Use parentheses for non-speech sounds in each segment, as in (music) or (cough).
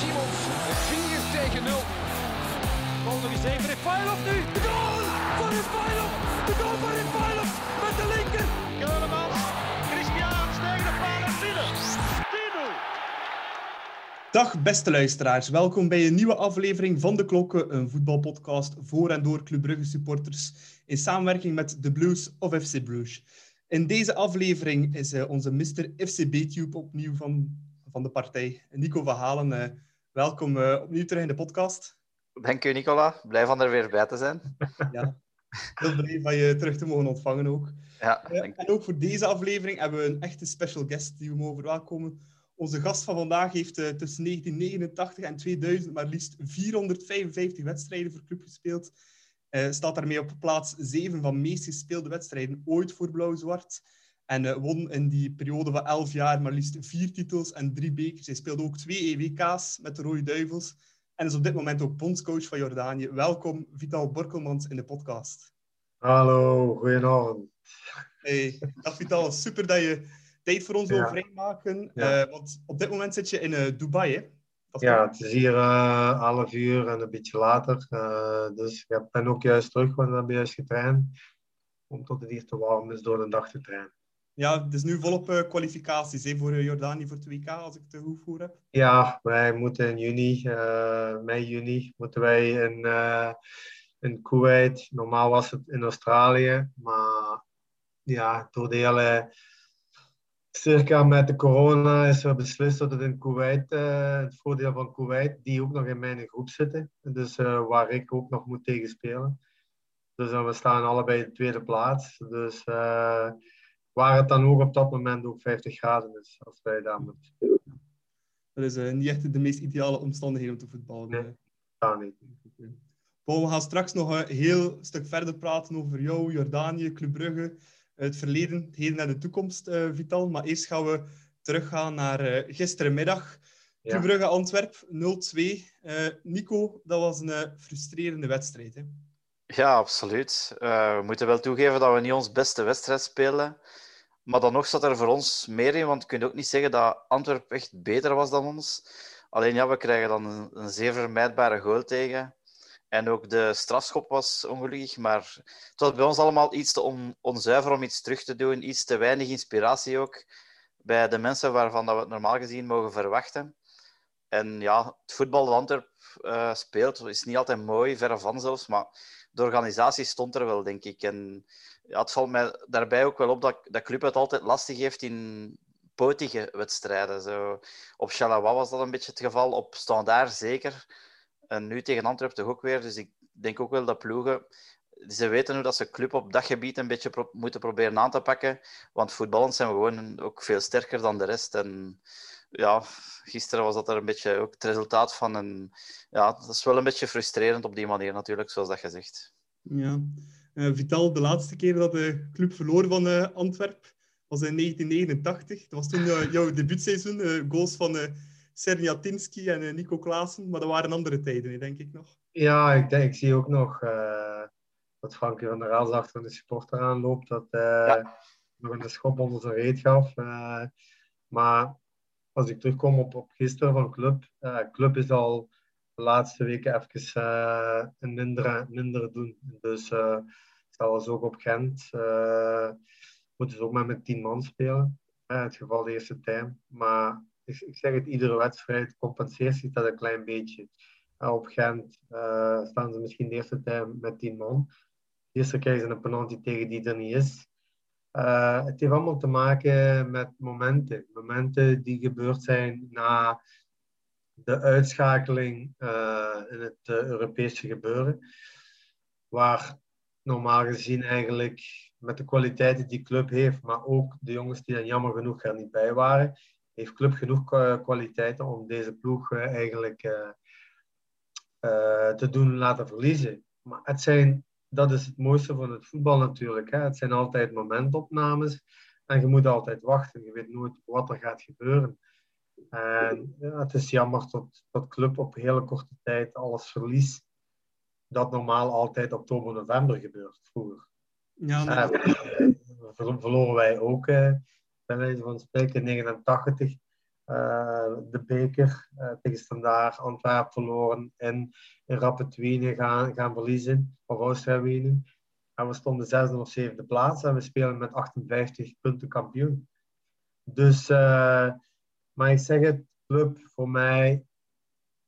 Simons. 4 tegen 0. Bal nog eens. Refailov nu. De goal van Refailov. De goal van Refailov met de linker. Keulemans. Christian tegen de paal en binnen. 10-0. Dag beste luisteraars, welkom bij een nieuwe aflevering van De Klokken, een voetbalpodcast voor en door Club Brugge supporters in samenwerking met The Blues of FC Bruges. In deze aflevering is uh, onze Mr. FCB-tube opnieuw van, van de partij, Nico van Halen. Uh, welkom uh, opnieuw terug in de podcast. Dank u, Nicola. Blij van er weer bij te zijn. ja, heel blij van je terug te mogen ontvangen ook. Ja, en ook voor deze aflevering hebben we een echte special guest die we mogen verwelkomen. Onze gast van vandaag heeft uh, tussen 1989 en 2000 maar liefst 455 wedstrijden voor club gespeeld. Staat daarmee op plaats 7 van meest gespeelde wedstrijden ooit voor Blauw-Zwart. En uh, won in die periode van 11 jaar maar liefst vier titels en drie bekers. Hij speelde ook twee EWK's met de Rode Duivels. En is op dit moment ook bondscoach van Jordanië. Welkom, Vital Borkelmans, in de podcast. Hallo, goedenavond. Hey, dag Vital, super dat je tijd voor ons wil vrijmaken. Ja. Uh, want op dit moment zit je in uh, Dubai, hè? Dat ja, het is hier uh, 11 uur en een beetje later. dus ik ben ook juist terug, want ik heb juist getraind. Omdat het hier te warm is door de dag te trainen. Ja, het is nu volop kwalificaties hè, voor Jordanië voor het WK, als ik het goed voor heb. Ja, wij moeten in juni, mei, juni, moeten wij in, in Kuwait. Normaal was het in Australië, maar ja, door de hele circa met de corona is er beslist dat het in Kuwait, het voordeel van Kuwait, die ook nog in mijn groep zitten. Dus waar ik ook nog moet tegenspelen. Dus uh, we staan allebei de tweede plaats. Dus waar het dan ook op dat moment ook 50 graden is, als wij daar moeten spelen. Dat is niet echt de meest ideale omstandigheden om te voetballen. Nee, dat niet. Paul, we gaan straks nog een heel stuk verder praten over jou, Jordanië, Club Brugge het verleden, het heden en de toekomst, uh, Vital. Maar eerst gaan we teruggaan naar uh, gisterenmiddag. Ja. Club Brugge Antwerp 0-2. Uh, Nico, dat was een frustrerende wedstrijd. Hè? Ja, absoluut. we moeten wel toegeven dat we niet ons beste wedstrijd spelen. Maar dan nog zat er voor ons meer in, want je kunt ook niet zeggen dat Antwerp echt beter was dan ons. Alleen ja, we krijgen dan een, zeer vermijdbare goal tegen. En ook de strafschop was ongelukkig, maar het was bij ons allemaal iets te on onzuiver om iets terug te doen, iets te weinig inspiratie ook bij de mensen waarvan dat we het normaal gezien mogen verwachten. En ja, het voetbal dat Antwerp uh, speelt is niet altijd mooi, verre van zelfs, maar de organisatie stond er wel, denk ik. En ja, het valt mij daarbij ook wel op dat, dat club het altijd lastig heeft in potige wedstrijden. Zo, op Chalawa was dat een beetje het geval, op Standaard zeker. En nu tegen Antwerpen toch ook weer. Dus ik denk ook wel dat ploegen... Ze weten hoe dat ze club op dat gebied een beetje moeten proberen aan te pakken. Want voetballend zijn we gewoon ook veel sterker dan de rest. En ja, gisteren was dat er een beetje ook het resultaat van. En ja, dat is wel een beetje frustrerend op die manier natuurlijk, zoals dat gezegd. Ja. Uh, Vital, de laatste keer dat de club verloor van uh, Antwerp was in 1989. Dat was toen uh, jouw debuutseizoen. goals van Serniatinski en uh, Nico Klaassen. Maar dat waren andere tijden, denk ik nog. Ja, ik, denk, ik zie ook nog uh, dat Frankie van der Raals achter de supporter aanloopt. Dat uh, ja. nog een schop onder zijn reet gaf. maar als ik terugkom op, op gisteren van Club. Club is al de laatste weken even een minder, minder doen. Dus zelfs ook op Gent moeten ze ook maar met tien man spelen. in het geval de eerste tijd. Maar ik zeg het, iedere wedstrijd compenseert zich dat een klein beetje. Op Gent staan ze misschien de eerste tijd met 10 man. Eerst krijgen ze een penalty tegen die er niet is. Uh, het heeft allemaal te maken met momenten. Momenten die gebeurd zijn na de uitschakeling in het Europese gebeuren. Waar normaal gezien eigenlijk met de kwaliteiten die club heeft, maar ook de jongens die dan jammer genoeg er niet bij waren, heeft club genoeg kwaliteiten om deze ploeg eh, eigenlijk eh, eh, te doen laten verliezen. Maar het zijn, dat is het mooiste van het voetbal natuurlijk. Hè. Het zijn altijd momentopnames en je moet altijd wachten. Je weet nooit wat er gaat gebeuren. En ja, het is jammer dat, dat club op hele korte tijd alles verliest. Dat normaal altijd oktober, november gebeurt vroeger. Ja, uh, verloren wij ook bij wijze van spreken, 89. De beker tegen Standaard Antwerpen verloren en in Rapid gaan, gaan verliezen, of Oostenrijk. En we stonden zesde of zevende plaats en we spelen met 58 punten kampioen. Dus, uh, maar ik zeg het, club voor mij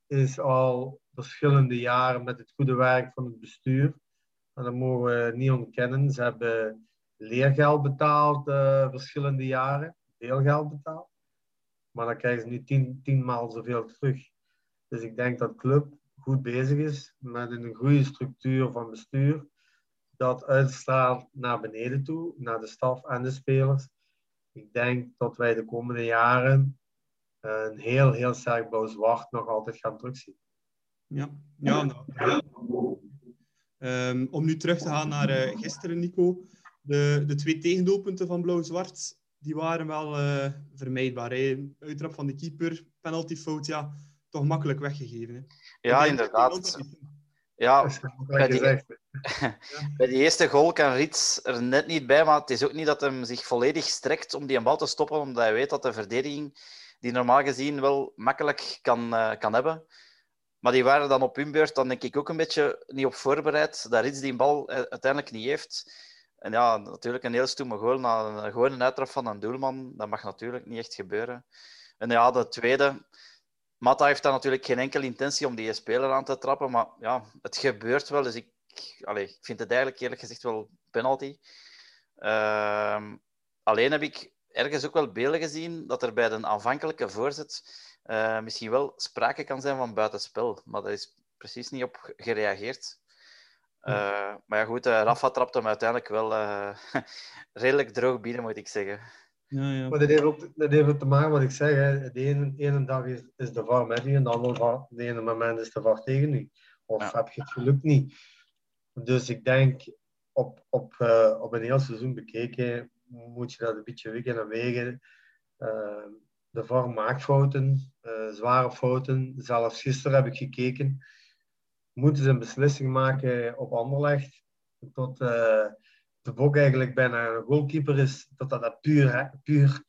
is al verschillende jaren met het goede werk van het bestuur. En dat mogen we niet ontkennen. Ze hebben leergeld betaald uh, verschillende jaren, veel geld betaald. Maar dan krijgen ze nu tien, tienmaal zoveel terug. Dus ik denk dat club goed bezig is met een goede structuur van bestuur. Dat uitstraalt naar beneden toe, naar de staf en de spelers. Ik denk dat wij de komende jaren een heel, heel sterk blauw zwart nog altijd gaan terugzien. Ja, ja nou, um, om nu terug te gaan naar uh, gisteren, Nico. De, de twee tegendoelpunten van blauw-zwart, die waren wel uh, vermijdbaar. Hè? Uittrap van de keeper, penaltyfout, ja, toch makkelijk weggegeven. Hè? Ja, inderdaad. Ja, bij die, (laughs) bij die eerste goal kan Rits er net niet bij, maar het is ook niet dat hem zich volledig strekt om die een bal te stoppen, omdat hij weet dat de verdediging die normaal gezien wel makkelijk kan, uh, kan hebben. Maar die waren dan op hun beurt, dan denk ik ook een beetje niet op voorbereid, dat Rits die bal eh, uiteindelijk niet heeft. En ja, natuurlijk een heel stoeme goal na gewoon een uittrap van een doelman. Dat mag natuurlijk niet echt gebeuren. En ja, de tweede, Mata heeft dan natuurlijk geen enkele intentie om die speler aan te trappen, maar ja, het gebeurt wel. Dus ik, allez, ik vind het eigenlijk eerlijk gezegd wel penalty. Uh, alleen heb ik ergens ook wel beelden gezien dat er bij de aanvankelijke voorzet uh, misschien wel sprake kan zijn van buitenspel. Maar daar is precies niet op gereageerd. Uh, maar ja, goed, uh, Rafa trapte hem uiteindelijk wel (laughs) redelijk droog binnen, moet ik zeggen. Ja, ja. Maar dat heeft, ook, dat heeft ook te maken wat ik zeg. Hè. De ene, ene dag is, is de VAR met u en de andere de ene moment is de VAR tegen u. Of heb je het geluk niet. Dus ik denk, op, op, uh, op een heel seizoen bekeken, moet je dat een beetje wegen en wegen. Uh, de VAR maakt fouten, uh, zware fouten. Zelfs gisteren heb ik gekeken. Moeten ze een beslissing maken op Anderlecht? Tot, de Bok eigenlijk bijna een goalkeeper is, dat dat puur, hè, puur,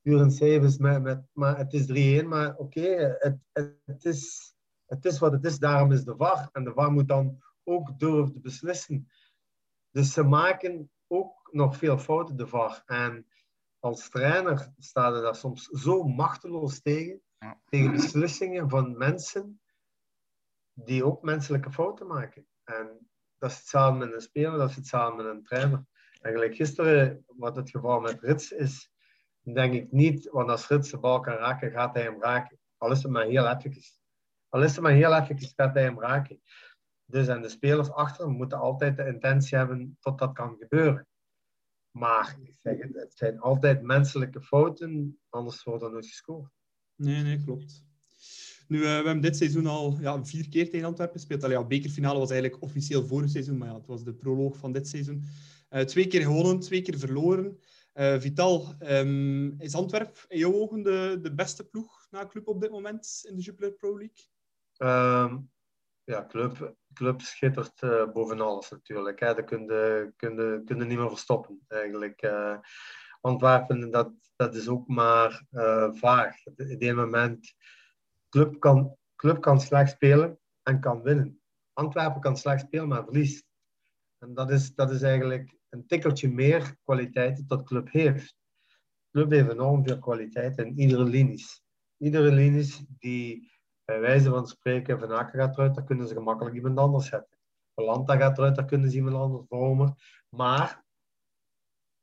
puur een save is. Met, met, maar het is 3-1, maar oké, okay, het, het, het, is, het is wat het is. Daarom is de VAR. En de VAR moet dan ook durven te beslissen. Dus ze maken ook nog veel fouten, de VAR. En als trainer staat er daar soms zo machteloos tegen. Tegen beslissingen van mensen die ook menselijke fouten maken. En dat is hetzelfde met een speler, dat is hetzelfde met een trainer. Eigenlijk gisteren, wat het geval met Rits is, denk ik niet, want als Rits de bal kan raken, gaat hij hem raken. Al is het maar heel even. Al is het maar heel even, gaat hij hem raken. Dus en de spelers achter moeten altijd de intentie hebben tot dat kan gebeuren. Maar ik zeg het, het zijn altijd menselijke fouten, anders wordt er nooit gescoord. Nee, nee, klopt. Nu, uh, we hebben dit seizoen al ja, vier keer tegen Antwerpen gespeeld. Allee, ja, bekerfinale was eigenlijk officieel vorig seizoen, maar ja, het was de proloog van dit seizoen. Uh, twee keer gewonnen, twee keer verloren. Uh, Vital, um, is Antwerpen in jouw ogen de, de beste ploeg na club op dit moment in de Jupiler Pro League? Um, ja, club, club schittert boven alles natuurlijk. Hè. Dat kun je, niet meer verstoppen eigenlijk. Antwerpen, dat, dat is ook maar vaag. Op een moment club kan, club kan slecht spelen en kan winnen. Antwerpen kan slecht spelen, maar verliest. En dat is, dat is eigenlijk een tikkeltje meer kwaliteit dat club heeft. Club heeft enorm veel kwaliteit in iedere linies. Iedere linies die bij wijze van spreken Van Akker gaat eruit, daar kunnen ze gemakkelijk iemand anders zetten. Lanta gaat eruit, daar kunnen ze iemand anders vormen. Maar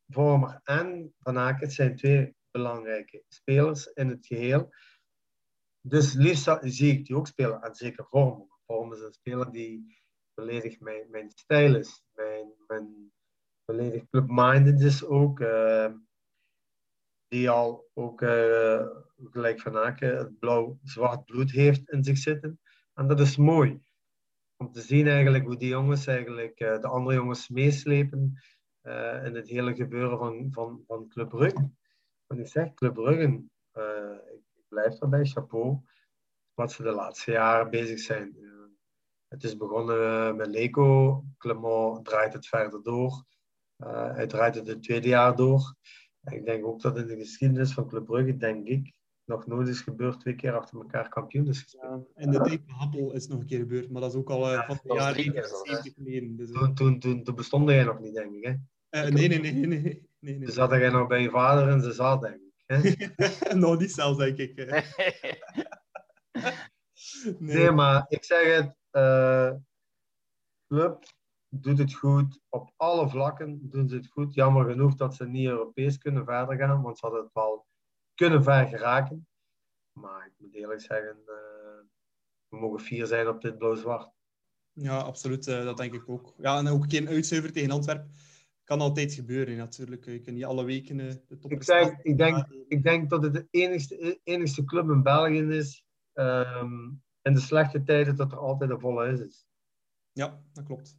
Vormer en Van Akker zijn twee belangrijke spelers in het geheel. Dus liefst zie ik die ook spelen, en zeker Vorm. Vorm is een speler die volledig mijn, mijn stijl is. Mijn, mijn volledig club-minded is ook. Uh, die al ook uh, gelijk Van Aken het blauw-zwart bloed heeft in zich zitten. En dat is mooi. Om te zien eigenlijk hoe die jongens eigenlijk uh, de andere jongens meeslepen in het hele gebeuren van, van, van Club Brugge. Want ik zeg, Club Brugge, blijf erbij, chapeau, wat ze de laatste jaren bezig zijn. Eh, het is begonnen met Leco, Clement draait het verder door. Uh, hij draait het het tweede jaar door. ik denk ook dat in de geschiedenis van Club Brugge, denk ik, nog nooit is gebeurd, twee keer achter elkaar kampioen is gespeeld. Ja, in de tijd van Happel is nog een keer gebeurd, maar dat is ook al eh, Ja, van de jaren drie keer zelfs, 70 geleden. Dus, eh, Toen, toen, toen, toen bestond jij nog niet, denk ik. Hè? eh, nee, nee, nee, nee, nee. nee, nee. Dus zat jij nog bij je vader in zijn zaal, denk ik. (laughs) Nog niet zelfs, denk ik. (laughs) Nee. Nee, maar ik zeg het, eh club doet het goed. Op alle vlakken doen ze het goed. Jammer genoeg dat ze niet Europees kunnen verder gaan, want ze hadden het wel kunnen ver geraken. Maar ik moet eerlijk zeggen, eh, we mogen vier zijn op dit blauw-zwart. Ja, absoluut. eh, dat denk ik ook. Ja, en ook een keer een uitzuiver tegen Antwerpen. Kan altijd gebeuren, natuurlijk. Je kunt niet alle weken eh, de top Ik, zeg, ik, denk, ik denk dat het de enigste, enigste club in België is, ehm, in de slechte tijden, dat er altijd een volle is. is. Ja, dat klopt.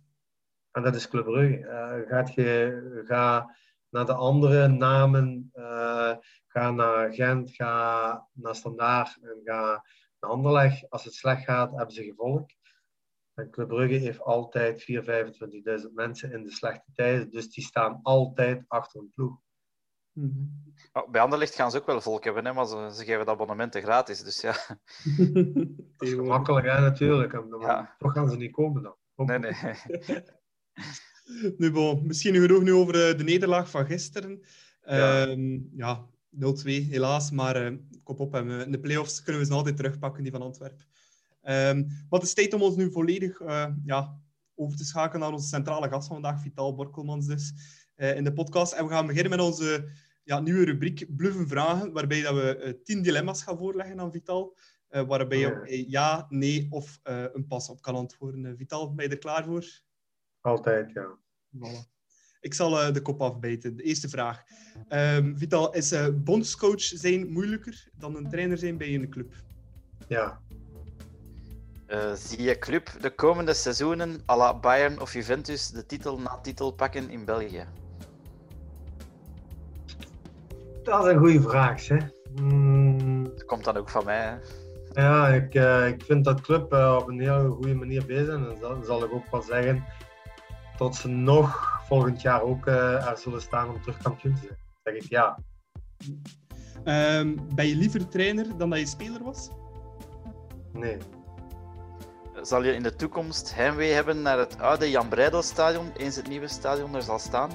En dat is Club Brugge. Eh, gaat je, ga naar de andere namen. eh, ga naar Gent, ga naar Standaard en ga naar Anderlecht. Als het slecht gaat, hebben ze gevolg. En Club Brugge heeft altijd 4.000, 25.000 mensen in de slechte tijden. Dus die staan altijd achter een ploeg. Mhm. Oh, bij Anderlicht gaan ze ook wel volk hebben, hè, maar ze, ze geven de abonnementen gratis. Dus ja, (laughs) Dat is gemakkelijk, hè, natuurlijk. En dan- Ja. Toch gaan ze niet komen dan. nee, nee. (laughs) Nu, bon, misschien genoeg nu over eh, de nederlaag van gisteren. Ja. Ehm, ja, 0-2 helaas, maar eh, kop op. En we- in de play-offs kunnen we ze altijd terugpakken, die van Antwerpen. Ehm maar het is tijd om ons nu volledig eh, ja, over te schakelen naar onze centrale gast van vandaag, Vital Borkelmans dus, eh, in de podcast. En we gaan beginnen met onze ja, nieuwe rubriek Bluffen Vragen, waarbij dat we eh, tien dilemma's gaan voorleggen aan Vital. waarbij je Ja. nee of een pas op kan antwoorden. Vital, ben je er klaar voor? Altijd, ja. Voilà. Ik zal de kop afbijten. De eerste vraag. Ehm, Vital, is bondscoach zijn moeilijker dan een trainer zijn bij een club? Ja, Eh, zie je club de komende seizoenen à la Bayern of Juventus de titel na titel pakken in België? dat is een goede vraag, hè. Hmm, Dat komt dan ook van mij. Hè. Ja, ik, eh, ik vind dat club eh, op een hele goede manier bezig. En dan zal ik ook wel zeggen dat ze nog volgend jaar ook eh, er zullen staan om terug kampioen te zijn. Zeg ik ja. Ehm, ben je liever trainer dan dat je speler was? Nee. Zal je in de toekomst heimwee hebben naar het oude Jan Breidel-stadion, eens het nieuwe stadion er zal staan?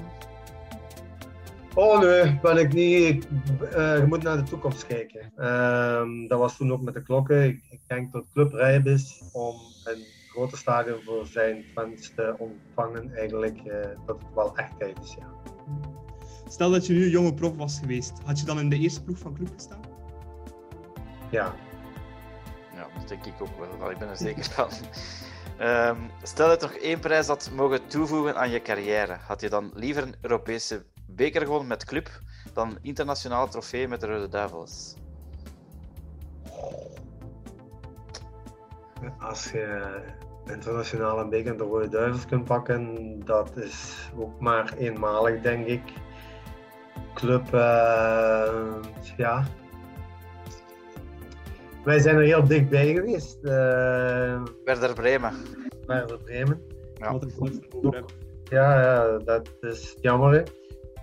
Oh nee, ben ik niet. Ik, eh, je moet naar de toekomst kijken. Ehm, dat was toen ook met de klokken. Ik, ik denk dat Club rijp is om een groter stadion voor zijn fans te ontvangen. Eigenlijk eh, dat het wel echt tijd is, ja. Stel dat je nu een jonge prof was geweest, had je dan in de eerste ploeg van club gestaan? Ja, Ja, dat denk ik ook wel. Ik ben er zeker van. Ehm, stel je nog één prijs had mogen toevoegen aan je carrière. Had je dan liever een Europese beker gewonnen met club dan een internationale trofee met de Rode Duivels? als je internationale beker de Rode Duivels kunt pakken, dat is ook maar eenmalig, denk ik. Club, eh, ja. Wij zijn er heel dichtbij geweest, eh Werder Bremen. Werder Bremen. Ja. Wat. Ja, ja, dat is jammer. hè.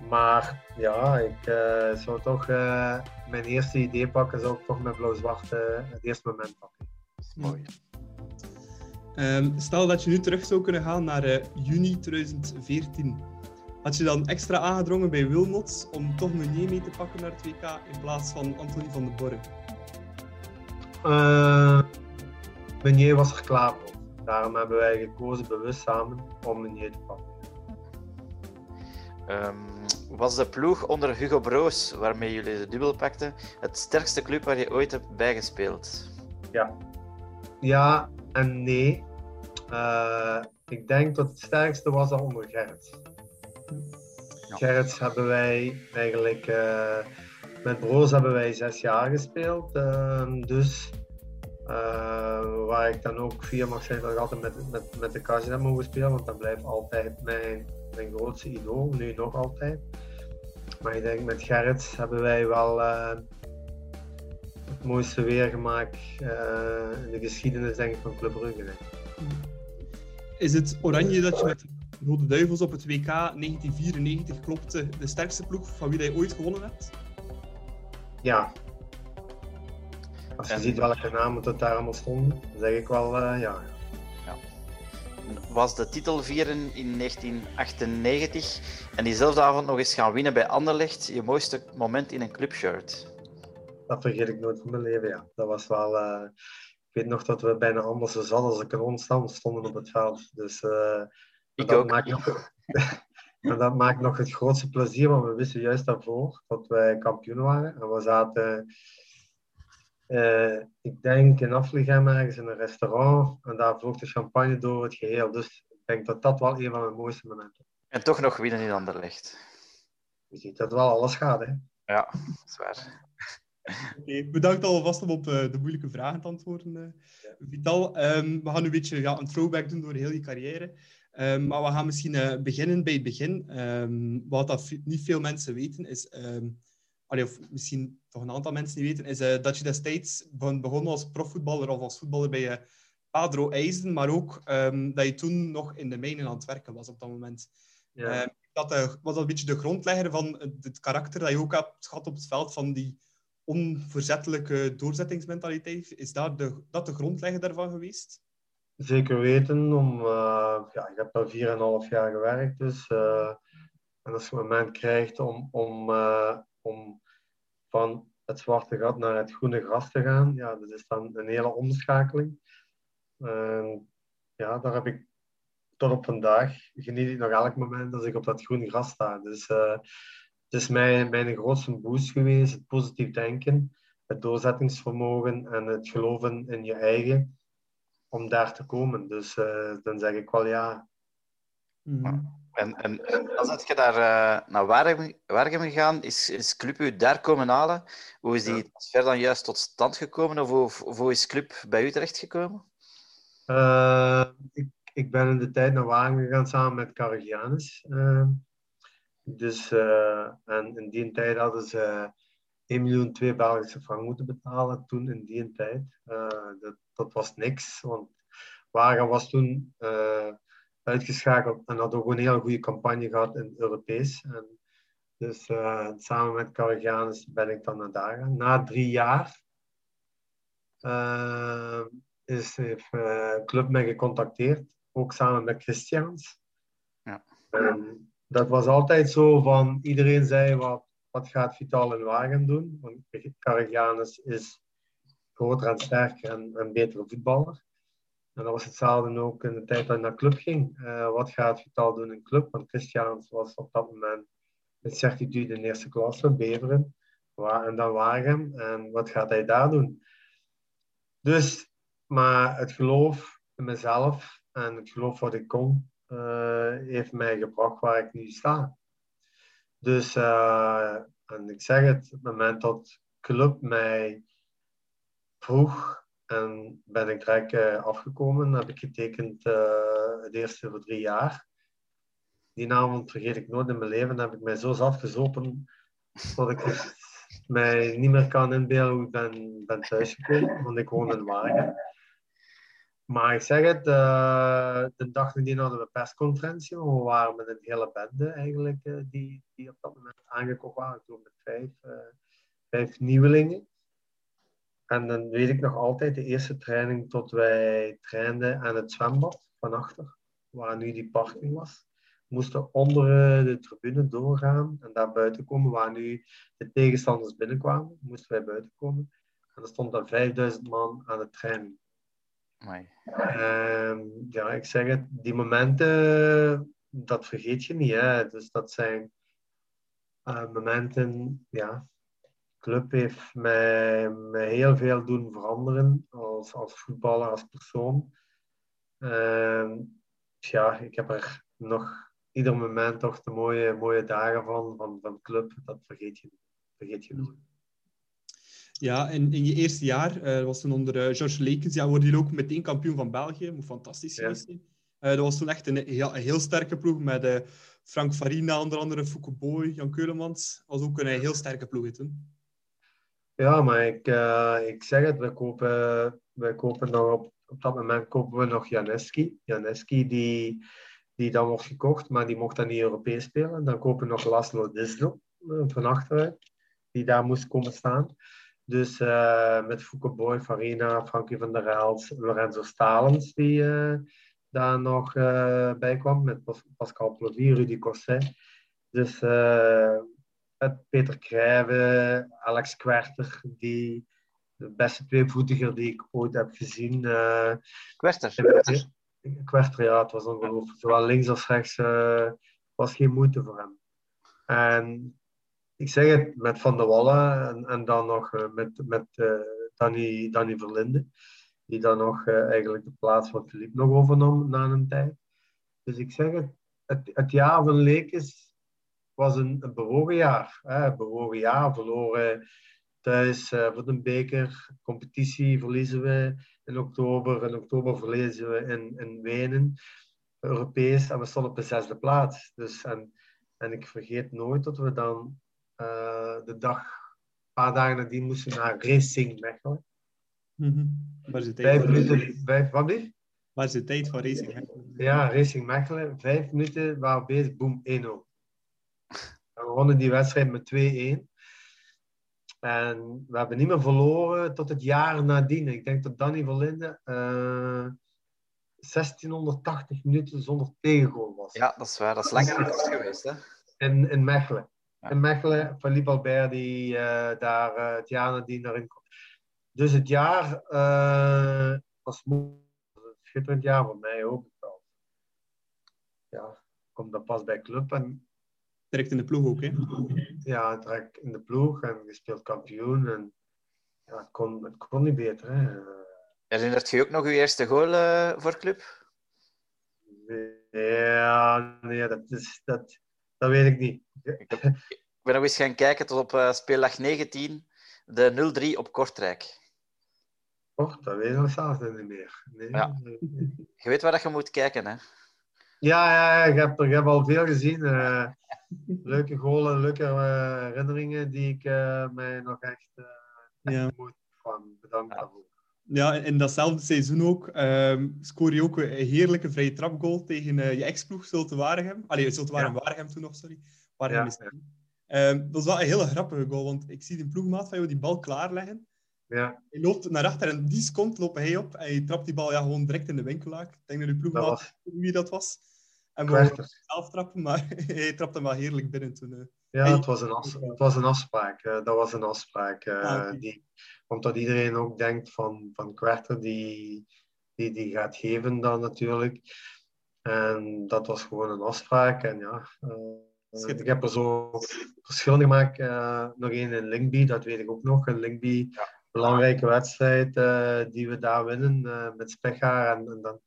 Maar ja, ik eh, zou toch eh, mijn eerste idee pakken, zou ik toch met blauw-zwart het eerste moment pakken. Mooi. Ehm, stel dat je nu terug zou kunnen gaan naar eh, juni 2014. Had je dan extra aangedrongen bij Wilmots om toch Meunier mee te pakken naar het WK in plaats van Anthony van den Borre? Eh Meunier was er klaar voor. Daarom hebben wij gekozen bewust samen om Meunier te pakken. Ehm, was de ploeg onder Hugo Broos, waarmee jullie de dubbel pakten, het sterkste club waar je ooit hebt bijgespeeld? Ja. Ja en nee. Eh, ik denk dat het sterkste was al onder Gerrits. Ja. Gerrits hebben wij eigenlijk... eh, met Broos hebben wij zes jaar gespeeld. ehm, dus... eh, waar ik dan ook vier mag zijn dat ik altijd met, met, met de Kazin heb mogen spelen. Want dat blijft altijd mijn, mijn grootste idool. Nu nog altijd. Maar ik denk met Gerrits hebben wij wel... eh, het mooiste weer gemaakt eh, in de geschiedenis denk ik, van Club Brugge. Is het Oranje dat je met de Rode Duivels op het WK 1994 klopte de sterkste ploeg van wie jij ooit gewonnen hebt? Ja. Als je En- ziet welke namen tot daar allemaal stonden, zeg ik wel eh, ja. Was de titel vieren in 1998 en diezelfde avond nog eens gaan winnen bij Anderlecht je mooiste moment in een clubshirt? Dat vergeet ik nooit van mijn leven, ja. Dat was wel... eh, ik weet nog dat we bijna allemaal zo zat als een kanonstand stonden op het veld. Dus eh, Ik dat ook. Maakt nog, (laughs) en dat maakt nog het grootste plezier, want we wisten juist daarvoor dat wij kampioen waren. En we zaten, eh, ik denk, in Afligem ergens in een restaurant. En daar vloog de champagne door het geheel. Dus ik denk dat dat wel een van mijn mooiste momenten is. En toch nog winnen in Anderlecht. Je ziet dat wel alles gaat, hè. Ja, dat is waar. Bedankt alvast om op eh, de moeilijke vragen te antwoorden, eh, Vital. Ehm, we gaan nu een beetje ja, een throwback doen door heel je carrière. Ehm, maar we gaan misschien eh, beginnen bij het begin. Ehm, wat dat niet veel mensen weten is, ehm, allee, of misschien toch een aantal mensen niet weten, is eh, dat je destijds begon, begon als profvoetballer of als voetballer bij eh, Padro IJzen, maar ook dat je toen nog in de mijnen aan het werken was op dat moment. Ja. Dat was dat een beetje de grondlegger van het, het karakter dat je ook hebt gehad op het veld van die onverzettelijke doorzettingsmentaliteit. Is dat de, dat de grondlegger daarvan geweest? Zeker weten. Om, eh, ja, ik heb daar 4,5 jaar gewerkt. Dus, eh, en als je een moment krijgt om, om, eh, om van het zwarte gat naar het groene gras te gaan, ja, dat is dan een hele omschakeling. Ja, daar heb ik tot op vandaag geniet ik nog elk moment als ik op dat groene gras sta. Dus het is mijn, mijn grootste boost geweest, het positief denken, het doorzettingsvermogen en het geloven in je eigen om daar te komen. Dus eh, dan zeg ik wel ja. En, en dan zit je daar eh, naar Waregem Waregem gegaan. Is, is Club u daar komen halen? Hoe is die Ja. transfer dan juist tot stand gekomen? Of hoe, of hoe is Club bij u terechtgekomen? Eh, ik, ik ben in de tijd naar Wagen gegaan samen met Caragianus. eh. dus, eh, en in die tijd hadden ze 1 miljoen 2 Belgische frank moeten betalen. Toen in die tijd. Eh, dat, dat was niks. Want Wagen was toen eh, uitgeschakeld en had ook een heel goede campagne gehad in het Europees. En dus eh, samen met Caragianus ben ik dan naar daar. Na drie jaar is, heeft eh Club mij gecontacteerd, ook samen met Christians. Ja. Dat was altijd zo van, iedereen zei, wat, wat gaat Vital in Wagen doen? Want Caragianus is groter en sterker en een betere voetballer. En dat was hetzelfde ook in de tijd dat ik naar club ging. Eh, wat gaat Vital doen in club? Want Christians was op dat moment met certitude in eerste klasse, Beveren. En dan Wagen. En wat gaat hij daar doen? Dus, maar het geloof in mezelf en het geloof wat ik kon, eh, heeft mij gebracht waar ik nu sta. Dus, eh, en ik zeg het, op het moment dat club mij vroeg en ben ik direct eh, afgekomen, heb ik getekend eh, het eerste voor drie jaar. Die avond vergeet ik nooit in mijn leven. Heb ik mij zo zat gezopen dat ik (laughs) mij niet meer kan inbeelden hoe ik ben, ben thuisgekomen. Want ik woon in Wagen. Maar ik zeg het, eh, de dag nadien hadden we persconferentie. We waren met een hele bende eigenlijk eh, die, die op dat moment aangekocht waren. Toen met vijf, eh, vijf nieuwelingen. En dan weet ik nog altijd de eerste training tot wij trainden aan het zwembad van achter, waar nu die parking was. Moesten onder de tribune doorgaan en daar buiten komen, waar nu de tegenstanders binnenkwamen, moesten wij buiten komen. En er stond dan 5000 man aan de training. Ehm, ja, ik zeg het, die momenten, dat vergeet je niet. Hè? Dus dat zijn eh, momenten, ja. Club heeft mij, heel veel doen veranderen als, als voetballer, als persoon. Ehm, ja, ik heb er nog ieder moment toch de mooie, mooie dagen van, van, van club. Dat vergeet je, vergeet je nooit. Ja, en in je eerste jaar eh, was toen onder eh, George Lekens, ja, worden jullie ook meteen kampioen van België. Moet fantastisch Ja. geweest zijn. Eh, dat was toen echt een, heel, een heel sterke ploeg met Frank Farina, onder andere Fouke Boy, Jan Keulemans. Dat was ook een heel sterke ploeg toen. Ja, maar ik, ik zeg het, we kopen, we kopen nog op, op dat moment kopen we nog Janeski. Janeski die, die dan wordt gekocht, maar die mocht dan niet Europees spelen. Dan kopen we nog Laszlo Dislo van achteruit, die daar moest komen staan. Dus uh, met Fouke Boy, Farina, Frankie van der Elst, Lorenzo Stalens, die uh, daar nog uh, bij kwam. Met Pascal Plovy, Rudy Cosset. Dus Peter Krijven, Alex Kwerter, die de beste tweevoetiger die ik ooit heb gezien. Kwerter? Kwerter, ja, het was ongelooflijk. Zowel links als rechts was geen moeite voor hem. En ik zeg het met Van der Wallen en, en dan nog uh, met, met uh, Danny, Danny Verlinde, die dan nog uh, eigenlijk de plaats van Philippe nog overnam na een tijd. Dus ik zeg het, het, jaar van Lekes was een, een bewogen jaar. Hè? Een bewogen jaar, verloren thuis voor de beker, competitie verliezen we in oktober. In oktober verliezen we in, in Wenen, Europees, en we stonden op de zesde plaats. Dus, en, en ik vergeet nooit dat we dan uh, de dag, een paar dagen nadien moesten naar Racing Mechelen. Mm -hmm. Waar is de tijd vijf voor minuten, vijf, wat lief? Waar is de tijd van Racing Mechelen? Ja, Racing Mechelen. Vijf minuten waren we bezig, boom, 1-0. We wonnen die wedstrijd met 2-1. En we hebben niet meer verloren tot het jaar nadien. Ik denk dat Danny Verlinde uh, 1680 minuten zonder tegengoal was. Ja, dat is waar. Dat is lang geweest, hè? In, in Mechelen in Mechelen. Philippe Albert die uh, daar uh, het jaar nadien erin komt. Dus het jaar uh, was een schitterend jaar voor mij ook. Ja, kom dan pas bij club en... Direct in de ploeg ook, hè? Ja, direct in de ploeg en gespeeld kampioen. En ja, het kon, het kon niet beter, hè. Herinnert je ook nog uw eerste goal voor club? Ja, nee, dat, is, dat, dat weet ik niet. Ik, ben nog eens gaan kijken tot op uh, speeldag 19, de 0-3 op Kortrijk. Och, dat weet ik zelfs niet meer. Nee. Ja. Je weet waar dat je moet kijken, hè? Ja, ja ik, heb, ik heb al veel gezien. Uh, leuke golen, leuke uh, herinneringen die ik mij nog echt ja. moet van. Bedankt daarvoor. Ja, in datzelfde seizoen ook um, scoor je ook een heerlijke vrije trapgoal tegen uh, je ex-ploeg Zulte Waregem. Allee, Zulte Waregem, ja. Waregem toen nog, sorry. Waregem is ja. um, Dat was wel een hele grappige goal, want ik zie die ploegmaat van jou die bal klaarleggen. Ja. Hij loopt naar achter en die seconde loopt hij op en je trapt die bal ja, gewoon direct in de winkelaak. Ik denk dat de ploegmaat was... wie dat was. En we zelf trappen, maar (laughs) hij trapte hem wel heerlijk binnen toen. Uh. Ja, het was een, afspraak. Het was een afspraak. Uh, dat was een afspraak. Uh, ah, okay. die, omdat iedereen ook denkt van, van Kwerter, die, die, die gaat geven dan natuurlijk. En dat was gewoon een afspraak. En ja, uh, ik heb er zo verschillende gemaakt. nog één in Linkby, dat weet ik ook nog. Een Linkby, ja. belangrijke wedstrijd die we daar winnen met Spechaar. En, en dan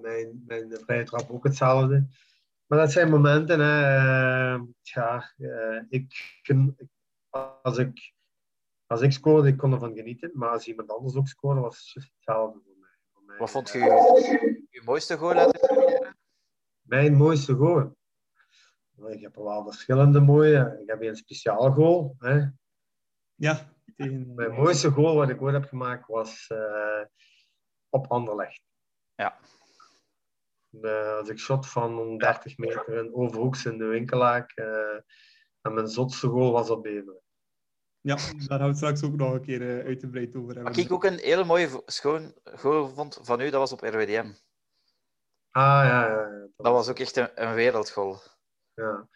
mijn, mijn vrije trap ook hetzelfde. Maar dat zijn momenten, hè. Ja, ik, als, ik, als ik scoorde, ik kon ervan genieten. Maar als iemand anders ook scoorde, was het hetzelfde voor mij. Voor mij Wat vond je je, mooiste goal uit de carrière? Mijn mooiste goal? Ik heb er wel verschillende mooie. Ik heb een speciaal goal. Hè. Ja. Tegen... Mijn mooiste goal wat ik ooit heb gemaakt was uh, op Anderlecht. Ja. Uh, als ik shot van 30 meter in overhoeks in de winkelaak. Uh, en mijn zotste goal was op Beveren. Ja, daar gaan we het straks ook nog een keer uh, uitgebreid over hebben. Wat ik ook een hele mooie schoon goal vond van u, dat was op RWDM. Ah, ja, ja. ja. Dat, dat was ook echt een, een wereldgoal. Ja.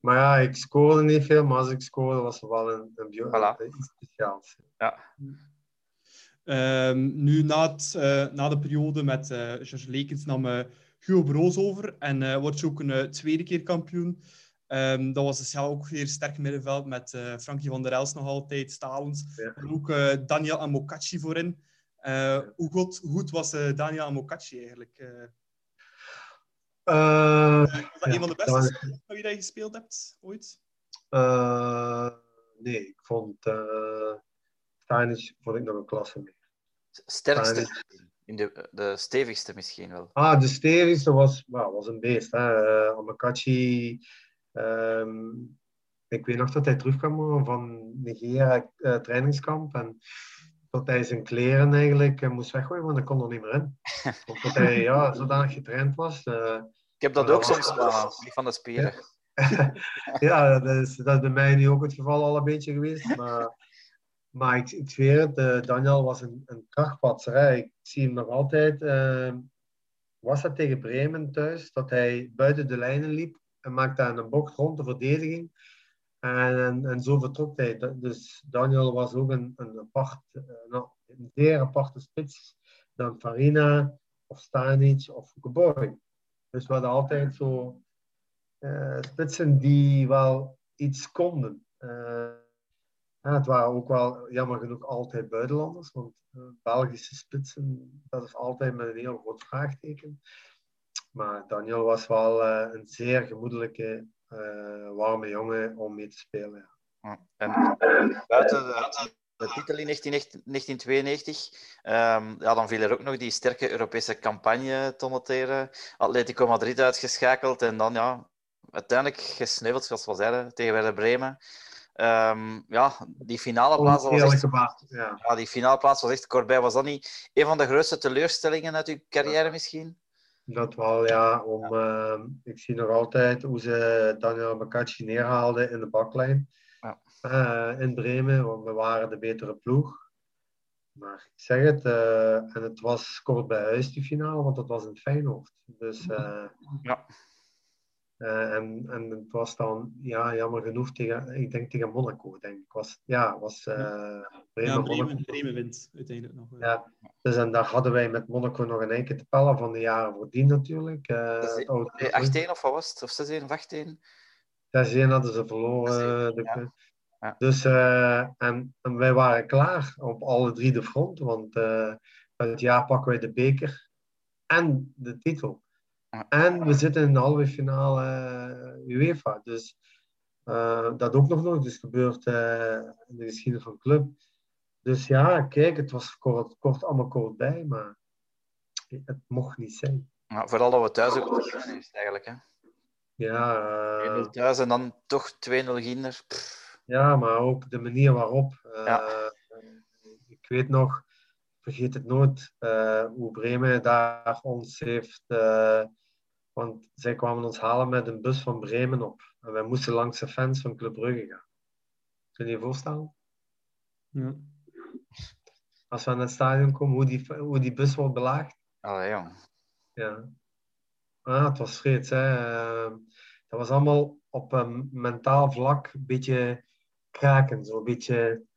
Maar ja, ik scoorde niet veel, maar als ik scoorde was het wel een, een, voilà. iets speciaals. Ja. Um, nu, na, het, uh, na de periode met uh, George Lekens nam Hugo Broos over en uh, wordt je ook een uh, tweede keer kampioen. Um, dat was dus ja, ook weer sterk middenveld met uh, Frankie van der Els nog altijd, Stalens. Ja. En ook Daniel Amokachi voorin. Ja. Hoe goed, goed was Daniel Amokachi eigenlijk? was dat een van de beste met wie je gespeeld hebt ooit? nee, ik vond uh, vond ik nog een klasse meer. Sterkste? In de, de stevigste misschien wel. Ah, de stevigste was, well, was een beest. Hè. Uh, Amakachi. Um, ik weet nog dat hij terugkwam van Nigeria uh, trainingskamp. En dat hij zijn kleren eigenlijk uh, moest weggooien, want hij kon er niet meer in. Omdat hij ja, (laughs) zodanig getraind was. Uh, ik heb dat ook soms, maar niet van de spieren. (laughs) ja, dat is, dat is bij mij nu ook het geval al een beetje geweest. Maar Maar ik, ik zweer het, uh, Daniel was een, een krachtpatser. Hè. Ik zie hem nog altijd. Uh, was dat tegen Bremen thuis, dat hij buiten de lijnen liep en maakte aan een bocht rond de verdediging. En, en, zo vertrok hij. Dus Daniel was ook een, een, apart, uh, nou, een zeer aparte spits dan Farina of Stanic of Geboy. Dus we hadden altijd zo spitsen die wel iets konden. Ja, het waren ook wel jammer genoeg altijd buitenlanders, want uh, Belgische spitsen, dat is altijd met een heel groot vraagteken. Maar Daniel was wel uh, een zeer gemoedelijke, uh, warme jongen om mee te spelen. Ja. En buiten de, de titel in 1992, um, ja, dan viel er ook nog die sterke Europese campagne te noteren. Atletico Madrid uitgeschakeld en dan ja, uiteindelijk gesneuveld, zoals we zeiden, tegen Werder Bremen. Um, ja, die finale plaats was echt, ja. ja. die finale plaats was echt kort bij. Was dat niet een van de grootste teleurstellingen uit uw carrière misschien? Dat wel, ja. Om, ja. Uh, ik zie nog altijd hoe ze Daniel Makachi neerhaalden in de baklijn. Ja. Uh, in Bremen, want we waren de betere ploeg. Maar ik zeg het, uh, en het was kort bij huis die finale, want dat was in Feyenoord. Dus eh, ja. Uh, en, en het was dan, ja, jammer genoeg, tegen, ik denk tegen Monaco, denk ik. Was, ja, was uh, Bremen, ja, Bremen, Bremen wint uiteindelijk nog. Ja, dus en daar hadden wij met Monaco nog een enkele te pellen van de jaren voordien natuurlijk. Uh, 8-1 of wat was het? Of 6-1 of 8-1? 6-1 hadden ze verloren. De, ja. Ja. Dus, en, en, wij waren klaar op alle drie de fronten, want het jaar pakken wij de beker en de titel. En we zitten in de halve finale uh, UEFA. Dus uh, dat ook nog nooit is gebeurd uh, in de geschiedenis van de club. Dus ja, kijk, het was kort, kort allemaal kort bij, maar het mocht niet zijn. Ja, vooral dat we thuis ook is eigenlijk. Hè? Ja. 1-0 thuis en dan toch 2-0 Ginder. Ja, maar ook de manier waarop. Ja. Ik weet nog, vergeet het nooit, hoe Bremen daar ons heeft want zij kwamen ons halen met een bus van Bremen op. En wij moesten langs de fans van Club Brugge gaan. Kun je je voorstellen? Ja. Als we naar het stadion komen, hoe die, hoe die bus wordt belaagd. Allee, ja. Ja. Ah, het was vreeds. Hè. Uh, dat was allemaal op een mentaal vlak een beetje kraken. Zo een beetje...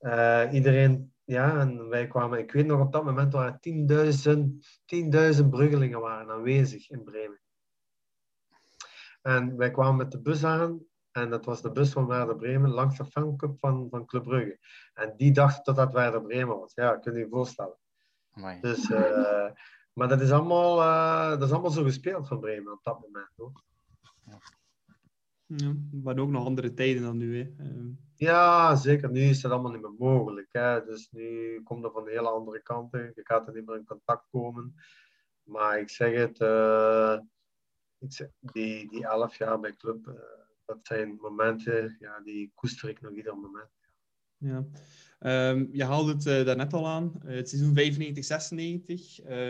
Uh, iedereen ja, en wij kwamen, ik weet nog op dat moment waren 10.000 10.000 bruggelingen waren aanwezig in Bremen. En wij kwamen met de bus aan, en dat was de bus van Werder Bremen, langs de fanclub van, van Club Brugge. En die dachten dat dat Werder Bremen was. Ja, kun je je voorstellen. Amai. Dus, uh, maar dat is, allemaal, uh, dat is allemaal zo gespeeld van Bremen op dat moment. Hoor. Ja. Maar ook nog andere tijden dan nu. Hè. Uh... Ja, zeker. Nu is dat allemaal niet meer mogelijk. Hè. Dus nu komt er van de hele andere kanten. Je gaat er niet meer in contact komen. Maar ik zeg het, uh, ik zeg, die, die elf jaar bij club, uh, dat zijn momenten, ja, die koester ik nog ieder moment. Ja. Um, je haalde het uh, daarnet al aan, het seizoen 95-96.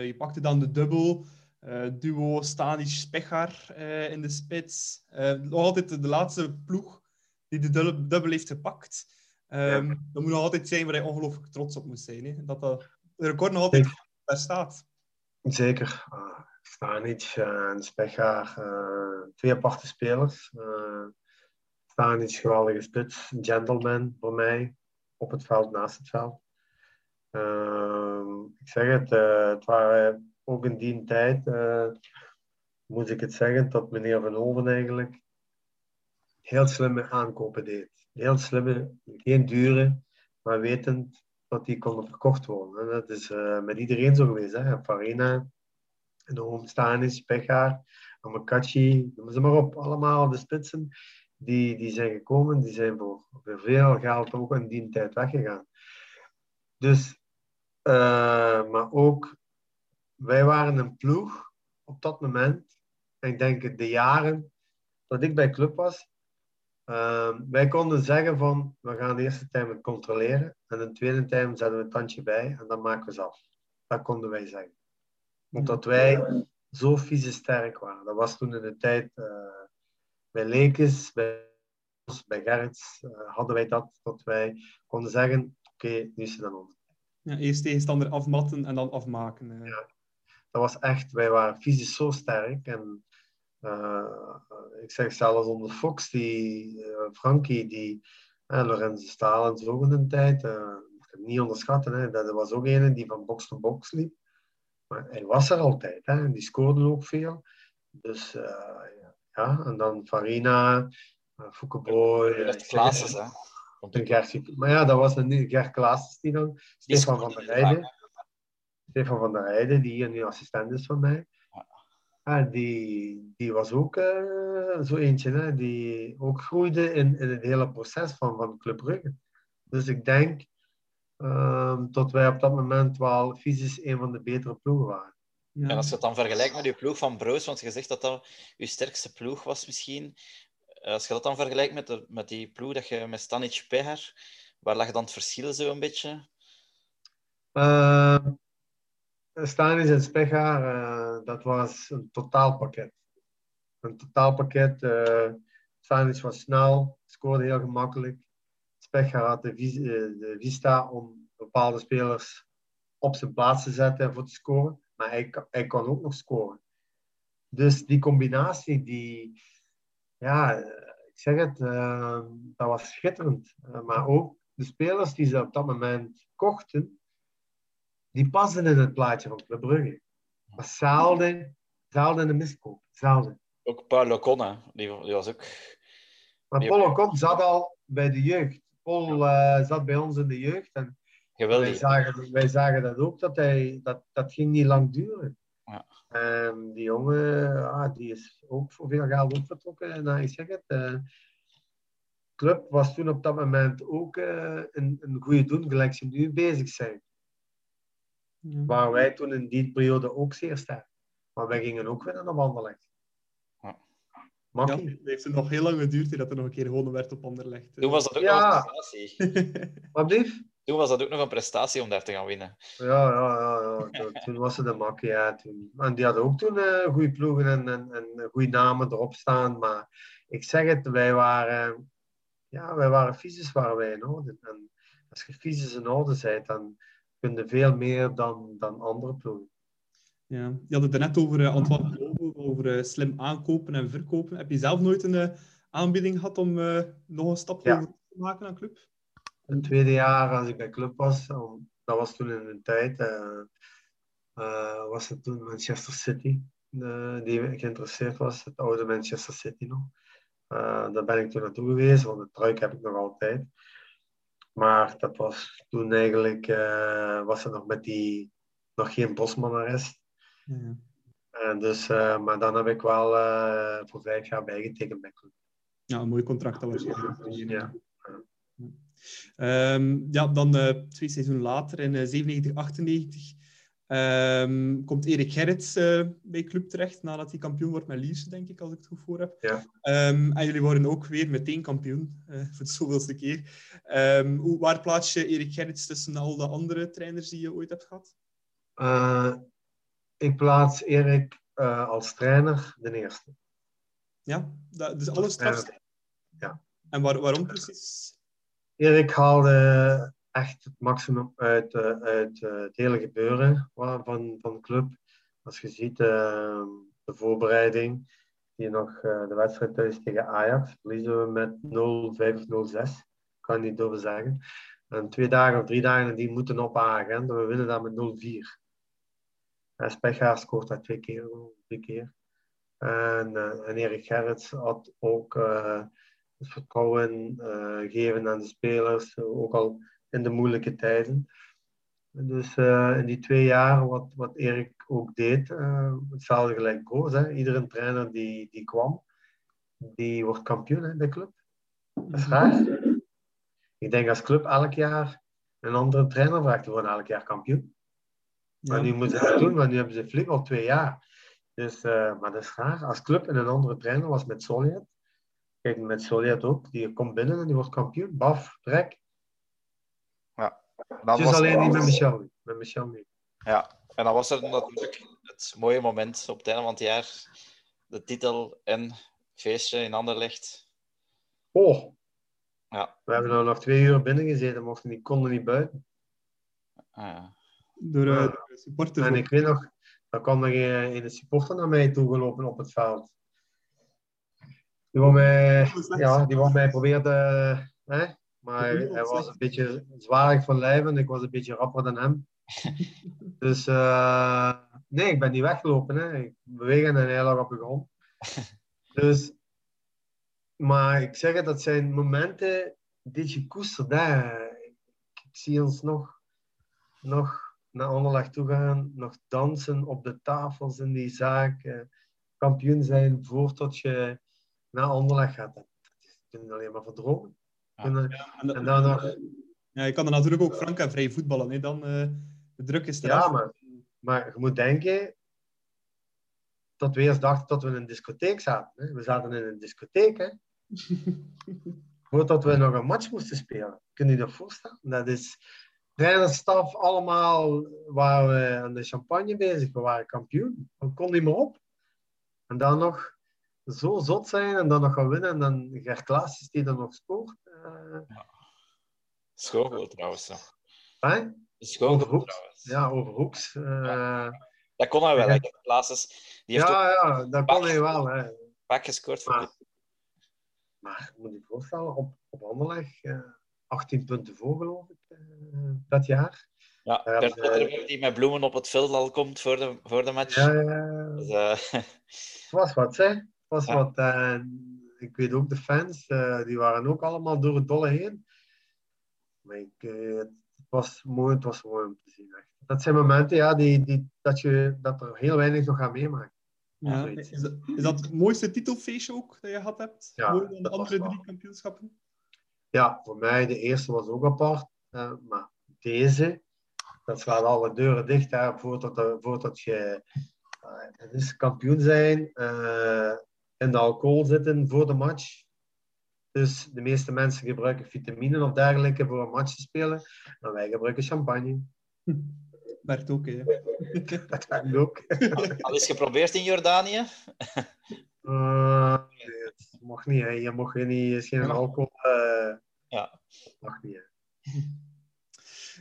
je pakte dan de dubbel. Uh, duo Stanic-Spechaar uh, in de spits. Uh, nog altijd de, de, laatste ploeg die de dubbel heeft gepakt. Um, ja. Dat moet nog altijd zijn waar hij ongelooflijk trots op moet zijn. Hè? Dat dat record nog altijd Zeker. daar staat. Zeker. Uh, Stanic en Spechaar, twee aparte spelers. Stanic, geweldige spits. Een gentleman voor mij. Op het veld, naast het veld. Ehm, ik zeg het, het waren ook in die tijd, uh, moet ik het zeggen, dat meneer Van Olven eigenlijk heel slimme aankopen deed. Heel slimme, geen dure, maar wetend dat die konden verkocht worden. En dat is uh, met iedereen zo geweest. Hè? Farina, de Homestanis, Pechaar, Amakachi, noem ze maar op. Allemaal de spitsen die, die zijn gekomen, die zijn voor, voor veel geld ook in die tijd weggegaan. Dus, uh, maar ook wij waren een ploeg op dat moment. En ik denk de jaren dat ik bij club was. Uh, wij konden zeggen van, we gaan de eerste time controleren. En de tweede time zetten we een tandje bij en dan maken we ze af. Dat konden wij zeggen. Omdat wij zo fysisch sterk waren. Dat was toen in de tijd uh, bij Lekes, bij bij Gerrits, uh, hadden wij dat, dat wij konden zeggen, oké, okay, nu is het aan ons. Ja, eerst tegenstander afmatten en dan afmaken. Uh. Ja, dat was echt, wij waren fysisch zo sterk. En uh, ik zeg zelfs onder Fox, die Frankie, die Lorenzo Staal en zo in de tijd, niet onderschatten, hè, dat was ook een die van box to box liep. Maar hij was er altijd, hè, en die scoorde ook veel. Dus ja, en dan Farina, uh, Foukeboy. Dat Klaassen, hè? Maar ja, dat was een Gert Klaassen die dan. Stefan van der Rijden. Stefan van der Rijden, die hier nu assistent is van mij. Ja, die, die was ook uh, zo eentje, hè, die ook groeide in, in het hele proces van, van Club Brugge. Dus ik denk uh, dat wij op dat moment wel fysisch een van de betere ploegen waren. Ja. En als je het dan vergelijkt met je ploeg van Broos, want je zegt dat dat je sterkste ploeg was misschien. Eh, als je dat dan vergelijkt met, de, met die ploeg dat je met Stanic Peher, waar lag dan het verschil zo een beetje? Uh, Stanic en Specha, uh, dat was een totaalpakket. Een totaalpakket. Uh, Stanic was snel, scoorde heel gemakkelijk. Specha had de, de vista om bepaalde spelers op zijn plaats te zetten en voor te scoren. Maar hij, hij kan ook nog scoren. Dus die combinatie, die, ja, ik zeg het, dat was schitterend. Maar ook de spelers die ze op dat moment kochten, die passen in het plaatje van Club Brugge. Maar zelden, zelden een miskoop. Zelden. Ook Paul Ocon, die, die was ook... Maar Paul Ocon zat al bij de jeugd. Paul uh, zat bij ons in de jeugd. En Geweldig. Wij zagen, wij zagen dat ook, dat, hij, dat, dat ging niet lang duren. Ja. En die jongen, ah, die is ook voor veel geld ook vertrokken. En nou, ik zeg het, de uh, club was toen op dat moment ook uh, een, een goede doen, gelijk ze nu bezig zijn. Ja. Waar wij toen in die periode ook zeer sterk. Maar wij gingen ook winnen op Anderlecht. Ja. Ja, het heeft er nog heel lang geduurd dat er nog een keer gewonnen werd op Anderlecht. Toen was dat ook ja. nog een prestatie. (laughs) Wat lief? Toen was dat ook nog een prestatie om daar te gaan winnen. Ja, ja, ja. ja. Toen was het een makkie. Ja, toen. En die hadden ook toen uh, goede ploegen en, en, en goede namen erop staan. Maar ik zeg het, wij waren, ja, wij waren fysisch waren wij in orde. En als je fysisch in orde bent, dan kun je veel meer dan, dan andere ploegen. Ja, je had het er net over uh, Antoine over uh, slim aankopen en verkopen. Heb je zelf nooit een uh, aanbieding gehad om nog een stap ja. te maken aan club? het tweede jaar als ik bij club was, dat was toen in een tijd, was het toen Manchester City die geïnteresseerd was, het oude Manchester City nog. daar ben ik toen naartoe geweest, want de truik heb ik nog altijd. Maar dat was toen eigenlijk, was het nog met die, nog geen Bosman-arrest. Ja. En dus, maar dan heb ik wel voor vijf jaar bijgetekend bij club. Ja, een mooi contract dat was. Ja. Um, ja, dan twee seizoenen later, in uh, 97, 98, um, komt Erik Gerrits uh, bij club terecht, nadat hij kampioen wordt met Lierse, denk ik, als ik het goed voor heb. Ja. Um, en jullie worden ook weer meteen kampioen, uh, voor de zoveelste keer. hoe, waar plaats je Erik Gerrits tussen al de andere trainers die je ooit hebt gehad? Uh, ik plaats Erik als trainer de eerste. Ja, dat, dus alles strafste? Ja. En waar, waarom precies? Erik haalde echt het maximum uit, uh, uit uh, het hele gebeuren van, van de club. Als je ziet uh, de voorbereiding, die nog uh, de wedstrijd thuis tegen Ajax, verliezen we met 0-5 of 0-6. Kan niet over zeggen. En twee dagen of drie dagen die moeten op. We winnen daar met 0-4. Specha scoort daar twee keer, drie keer. En, en Erik Gerrits had ook het vertrouwen uh, geven aan de spelers, ook al in de moeilijke tijden. Dus uh, in die twee jaar, wat, wat Erik ook deed, uh, hetzelfde gelijk Broos. Hè. Iedere trainer die, die kwam, die wordt kampioen in de club. Dat is raar. Ik denk als club elk jaar een andere trainer vraagt, die worden elk jaar kampioen. Ja. Maar nu moeten ze het doen, want nu hebben ze flip al twee jaar. Dus, uh, maar dat is raar. Als club en een andere trainer was met Solid, Kijk, met Soliet ook. Die komt binnen en die wordt kampioen. Baf, trek. Het is alleen niet met Michel. Met Michel niet. Ja, en dan was er natuurlijk het mooie moment op het einde van het jaar. De titel en feestje in Anderlecht. Oh, Ja. We hebben nou nog twee uur binnen gezeten, mochten niet, konden niet buiten. Ah, ja. Door, door de supporters. En ik weet nog, dan kwam er een, een supporter naar mij toegelopen op het veld. Die wou mij, ja, die wou mij proberen te... Hè? Maar hij, was een beetje zwaar van lijf en ik was een beetje rapper dan hem. (laughs) Dus eh, nee, ik ben niet weggelopen. Hè. Ik beweeg en hij lag op de grond. (laughs) Dus, maar ik zeg het, dat zijn momenten die je koestert. Ik, zie ons nog, nog naar Anderlecht toe gaan, nog dansen op de tafels in die zaak, eh, kampioen zijn voordat je naar Anderlecht gaat. Dat je alleen maar verdromen. Kunnen- En, dat- En dan nog, ja, je kan dan natuurlijk ook frank en vrij voetballen. Hè. Dan, eh, de druk is eraf. ja, maar, maar je moet denken dat we eerst dachten dat we in een discotheek zaten. Hè. We zaten in een discotheek, hè. (laughs) Voordat we nog een match moesten spelen. Kun je dat voorstellen? Dat is trainerstaf allemaal waren we aan de champagne bezig. We waren kampioen. We kon niet meer op. En dan nog zo zot zijn en dan nog gaan winnen. En dan Gert Klaasjes die dan nog scoort. Eh, Schoogoal trouwens. Hè? Overhoek. trouwens. Ja, over hoeks. eh, Dat kon hij wel. Ja. hè. Die heeft ja, ja, dat kon hij wel. Hè. vaak gescoord voor Maar-. Maar moet je voorstellen, op, op Anderlecht, eh 18 punten voor geloof ik, dat jaar. Ja, Ja, Bert die met bloemen op het veld al komt voor de, voor de match. Ja, ja, Dus, (laughs) het was wat, hè. Was Ja. wat. eh, ik weet ook, de fans, eh, die waren ook allemaal door het dolle heen. Maar ik, eh, het was mooi, het was mooi om te zien. Echt. Dat zijn momenten, ja, die, die, dat, je, dat er heel weinig nog aan meemaakt. Ja, is, dat, is dat het mooiste titelfeestje ook dat je gehad hebt? Ja, Mooier dan de andere drie kampioenschappen? Ja, voor mij, de eerste was ook apart. eh, maar deze, dat slaat alle deuren dicht hè, voordat, voordat je het is kampioen zijn, eh, in de alcohol zitten voor de match. Dus de meeste mensen gebruiken vitamine of dergelijke voor een match te spelen. En wij gebruiken champagne. (laughs) Werkt ook, hè. (laughs) Dat werkt ook. (laughs) al eens geprobeerd in Jordanië? Eh, nee, het mag niet. Hè. Je mag geen, is geen alcohol. eh Ja. mag niet. Hè.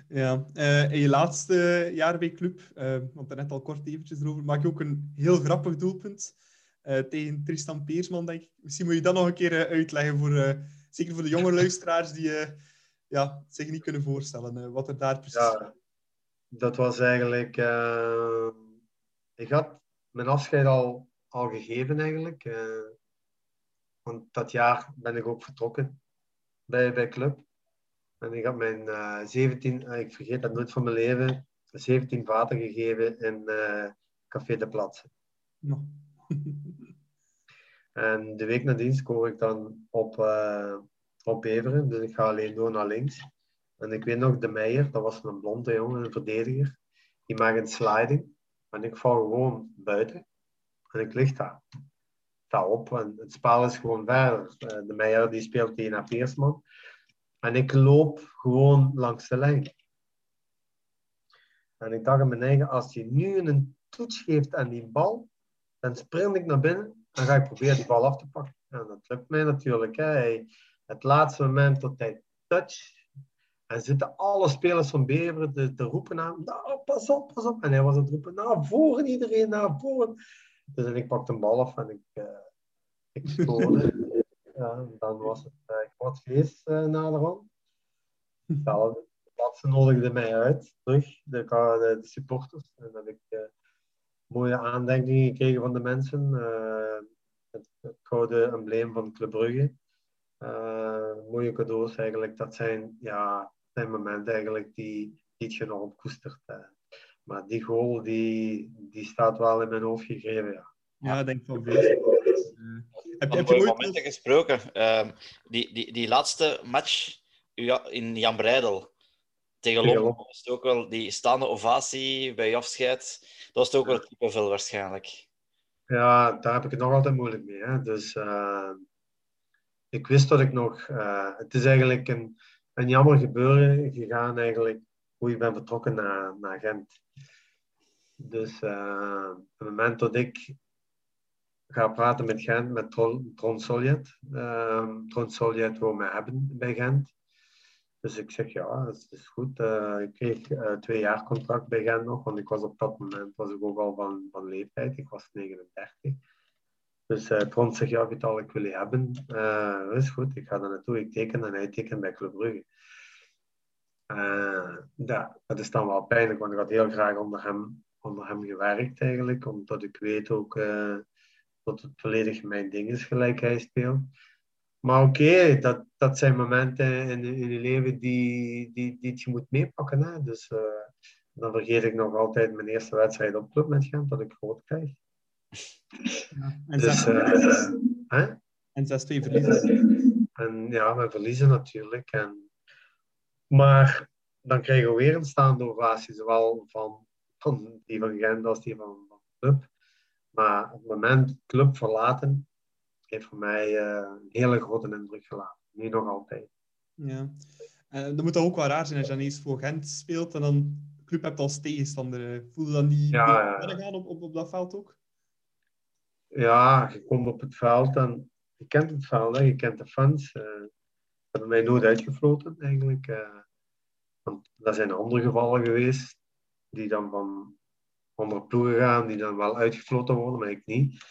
Ja, eh, in je laatste jaar bij club, eh want net al kort eventjes erover, maak je ook een heel grappig doelpunt eh, tegen Tristan Peersman, denk ik. Misschien moet je dat nog een keer eh, uitleggen, voor, eh, zeker voor de jonge (laughs) luisteraars die ja, zich niet kunnen voorstellen wat er daar precies Ja, dat was eigenlijk. ik had mijn afscheid al, al gegeven eigenlijk. want dat jaar ben ik ook vertrokken bij, bij Club. En ik had mijn eh 17, eh, ik vergeet dat nooit van mijn leven, 17 vaten gegeven in Café de Plaats. Nou. (laughs) En de week nadien scoor ik dan op, eh, op Beveren. Dus ik ga alleen door naar links. En ik weet nog, de Meijer, dat was een blonde jongen, een verdediger. Die maakt een sliding. En ik val gewoon buiten. En ik lig daar. Sta op en het spel is gewoon verder. Eh, De Meijer die speelt tegen naar Peersman. En ik loop gewoon langs de lijn. En ik dacht aan mijn eigen, als je nu een toets geeft aan die bal, dan sprint ik naar binnen en ga ik proberen die bal af te pakken. En dat lukt mij natuurlijk. Hè. Het laatste moment dat hij touch. En zitten alle spelers van Beveren te, roepen aan hem, nou, pas op, pas op. En hij was aan het roepen, naar voren iedereen, naar voren. Dus en ik pakte een bal af en ik, eh ik scoorde. dan was het uh, feest uh. Ja, de laatste nodigde mij uit, terug, de, de, de supporters. En dan ik uh, mooie aandenking gekregen van de mensen. Uh, het, het gouden embleem van Club Brugge. Uh, mooie cadeaus eigenlijk. Dat zijn, ja, zijn momenten eigenlijk die, die je nog koestert. Uh. Maar die goal, die, die staat wel in mijn hoofd gegeven, ja. Ja, ik denk van veel. Uh, heb, heb je mooie momenten gesproken. Uh, die, die, die laatste match in Jan Breidel tegen Londen was het ook wel die staande ovatie bij je afscheid. Dat was het ook wel kippenvel waarschijnlijk. Ja, daar heb ik het nog altijd moeilijk mee. Hè. Dus uh, ik wist dat ik nog. Uh, het is eigenlijk een, een jammer gebeuren gegaan, eigenlijk, hoe ik ben vertrokken naar, naar Gent. Dus uh, op het moment dat ik ga praten met Gent, met Tron, Tron Soljet. Tron Soljet wil mij hebben bij Gent. Dus ik zeg ja, dat is, goed. Uh, ik kreeg uh, twee jaar contract bij Gent nog, want ik was op dat moment was ik ook al van, van leeftijd. Ik was 39. Dus uh, zegt ja, Vital, ik wil je hebben. dat is goed, ik ga daar naartoe. Ik teken en hij tekent bij Club Brugge. ja, dat is dan wel pijnlijk, want ik had heel graag onder hem, onder hem gewerkt eigenlijk. Omdat ik weet ook dat het volledig mijn ding is, gelijk hij speelt. Maar oké, dat, dat zijn momenten in, in je leven die, die, die je moet meepakken. Hè? Dus uh, dan vergeet ik nog altijd mijn eerste wedstrijd op club met Gent, dat ik groot krijg. Ja, en dus, uh, En 6-2 verliezen. En ja, we verliezen natuurlijk. En, maar dan krijgen we weer een staande ovatie, zowel van, van die van Gent als die van, van club. Maar op het moment club verlaten, heeft voor mij uh, een hele grote indruk gelaten. Nu nog altijd. Ja. Uh, dat moet dan ook wel raar zijn als je dan eens voor Gent speelt en dan club hebt als tegenstander. Eh, voel je dan niet ja, gaan op, op, op dat veld ook? Ja, je komt op het veld en je kent het veld, hè. je kent de fans. Uh, hebben mij nooit uitgefloten eigenlijk. Uh, want er zijn andere gevallen geweest die dan van andere ploegen gaan, die dan wel uitgefloten worden, maar ik niet.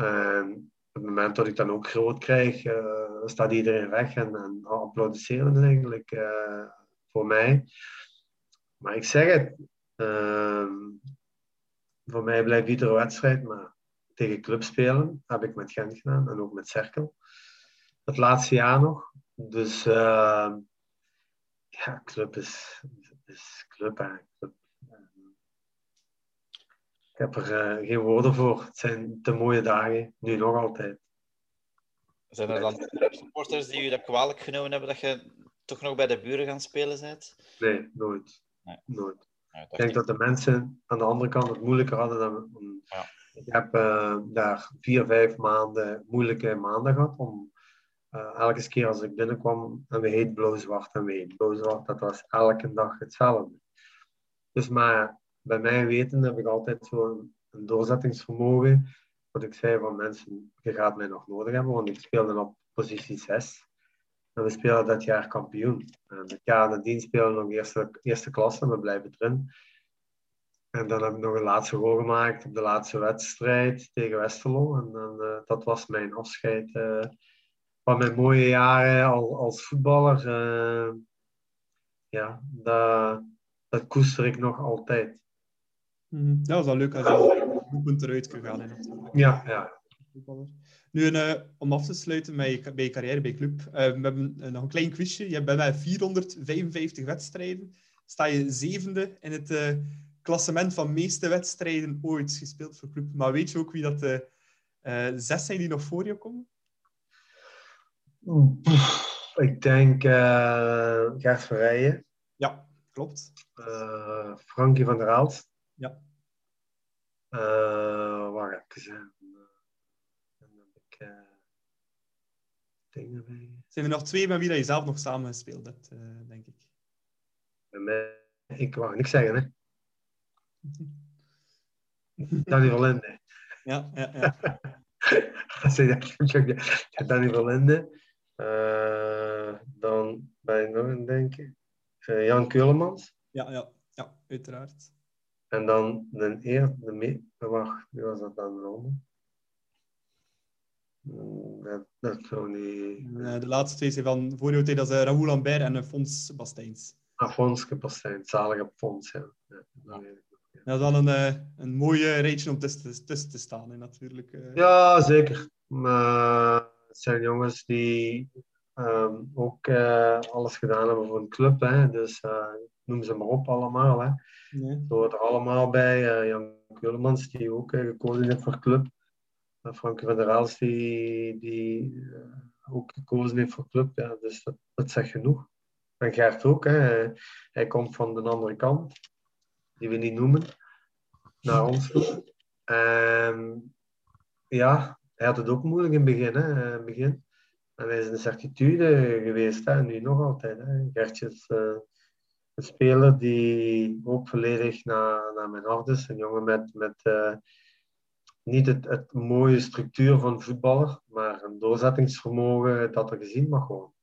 Uh, op het moment dat ik dan ook groot krijg, uh, staat iedereen weg en, en applaudisseren eigenlijk uh, voor mij. Maar ik zeg het, uh, voor mij blijft iedere wedstrijd, maar tegen club spelen heb ik met Gent gedaan en ook met Cerkel. Het laatste jaar nog. Dus ehm, ja, club is, is club eigenlijk. Ik heb er uh, geen woorden voor. Het zijn te mooie dagen, nu nog altijd. Zijn er dan supporters die u dat kwalijk genomen hebben dat je toch nog bij de buren gaan spelen bent? Nee, nooit. Nee. nooit. ik denk dat de mensen aan de andere kant het moeilijker hadden dan. Ja. Ik heb uh, daar vier, vijf maanden moeilijke maanden gehad om uh, elke keer als ik binnenkwam en we heet blauw-zwart en we heet blauw-zwart, dat was elke dag hetzelfde. Dus maar bij mij weten heb ik altijd zo'n doorzettingsvermogen. Wat ik zei van mensen, je gaat mij nog nodig hebben, want ik speelde op positie 6. En we spelen dat jaar kampioen. En het jaar nadien spelen we nog eerste, eerste klasse, we blijven erin. En dan heb ik nog een laatste goal gemaakt op de laatste wedstrijd tegen Westerlo. En dan, uh, dat was mijn afscheid uh, van mijn mooie jaren al, als voetballer. Uh, ja, dat, dat koester ik nog altijd. Mm, dat was wel leuk als je doelpunt eruit gegaan gaan. Ja, ja. Nu, uh, om af te sluiten met je, bij je carrière bij club. Uh, we hebben uh, nog een klein quizje. Je hebt bij mij 455 wedstrijden. Sta je zevende in het klassement van meeste wedstrijden ooit gespeeld voor club. Maar weet je ook wie dat de zes zijn die nog voor je komen? Ik denk Gert Verrijen. Ja, klopt. Frankie van der Aalst. Uh, ik zijn? Dan heb ik uh, dingen bij. Zijn er nog twee met wie dat je zelf nog samen gespeeld hebt, uh, denk ik? Bij mij, ik wou niks zeggen, hè. (laughs) Danny Verlinde. Ja, ja, ja. (laughs) Danny Verlinde. Uh, dan ben ik nog een denken. Jan Keulemans. Ja, ja, ja, uiteraard. En dan de eer, de mee, wacht, wie was dat dan Rome? Hmm, dat, dat zou niet... De laatste twee zijn van jou tijd, dat is eh, Raoul Lambert en eh, Fons Bastijns. Ah, Bastijns, zalige Fons, ja. ja, dat, ja. dat is wel een, uh, een mooie rijtje om tussen, tussen te staan, hè, natuurlijk. Uh. Ja, zeker. Maar het zijn jongens die um, ook uh, alles gedaan hebben voor een club, hè. Dus noem ze maar op allemaal, hè. Nee. Zo er allemaal bij. Uh, Jan Kullemans, die ook uh, gekozen heeft voor club. Uh, Frank van der Raals, die, die ook gekozen heeft voor club. Ja, dus dat, dat zegt genoeg. En Gert ook. Hè. Hij komt van de andere kant, die we niet noemen, naar ons toe. En ja, hij had het ook moeilijk in het begin. Hè, in begin. En hij is een certitude geweest, hè, nu nog altijd. Hè. Gertje is een speler die ook volledig naar, naar mijn hart is. Een jongen met, met, uh, niet het, het mooie structuur van voetballer, maar een doorzettingsvermogen dat er gezien mag worden.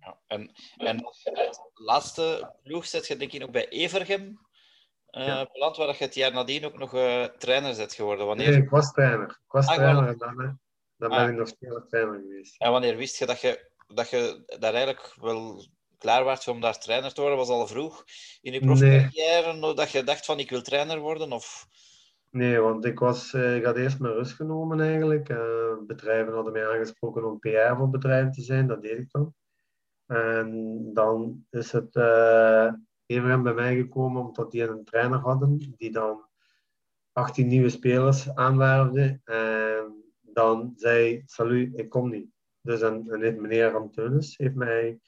Ja, en, en het laatste ploeg zet je denk ik nog bij Evergem uh, ja. beland, waar je het jaar nadien ook nog uh, trainer bent geworden. Wanneer... Nee, ik was trainer. Ik was ah, trainer en dan, dan ben ah. ik nog steeds trainer geweest. En wanneer wist je dat je, dat je daar eigenlijk wel klaar was om daar trainer te worden? Was al vroeg in je profcarrière nee. dat je dacht van ik wil trainer worden? Of... Nee, want ik, was, uh, ik had eerst mijn rust genomen eigenlijk. bedrijven hadden mij aangesproken om PR voor bedrijven te zijn, dat deed ik dan. En dan is het uh, even bij mij gekomen omdat die een trainer hadden die dan 18 nieuwe spelers aanwerfde. En dan zei, salut, ik kom niet. Dus en, en heeft meneer Antunis heeft mij,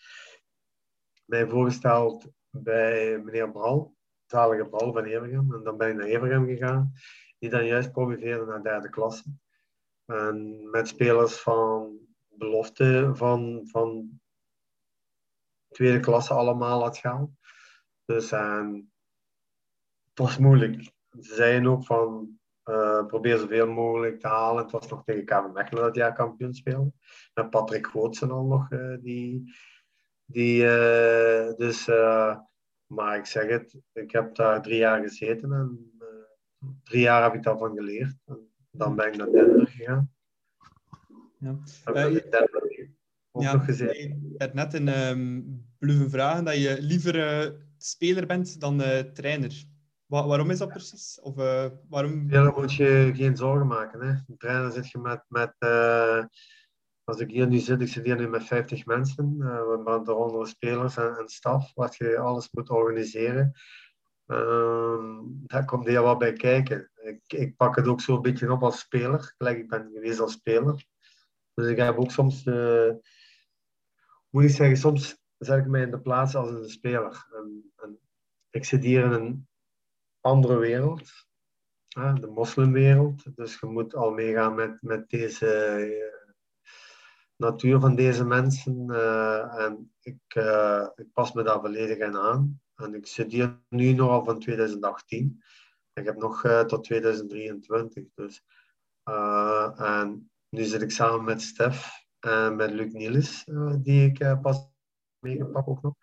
mij voorgesteld bij meneer Bral, zalige Bral van Evergem. En dan ben ik naar Evergem gegaan, die dan juist promoveerde naar derde klasse. En met spelers van belofte van, van tweede klasse allemaal had gaan. Dus uh, het was moeilijk. Ze zeiden ook van uh, probeer zoveel mogelijk te halen. Het was nog tegen KV Mechelen dat jaar kampioen speelde. Met Patrick Gootsen al nog. Uh, die, die, dus, maar ik zeg het, ik heb daar drie jaar gezeten en drie jaar heb ik daarvan geleerd. En dan ben ik naar Denver gegaan. Ja. Denver ja, Je hebt net in um, Bluffen vragen dat je liever uh, speler bent dan uh, trainer. Wa waarom is dat precies? Of, uh, waarom... Ja, dan moet je geen zorgen maken. Hè. Een trainer zit je met... met als ik hier nu zit, ik zit hier nu met 50 mensen, uh, daaronder spelers en, en staf, wat je alles moet organiseren. Uh, daar komt heel wat bij kijken. Ik, ik pak het ook zo een beetje op als speler. Ik ben geweest als speler. Dus ik heb ook soms moet ik zeggen, soms zet ik mij in de plaats als een speler. Ik zit hier in een andere wereld, de moslimwereld. Dus je moet al meegaan met, met deze uh, natuur van deze mensen. Uh, en ik, uh, ik pas me daar volledig in aan. En ik hier nu nog al van 2018. Ik heb nog tot 2023. Dus, en nu zit ik samen met Stef uh, met Luc Niels, uh, die ik pas meegepakt ook nog.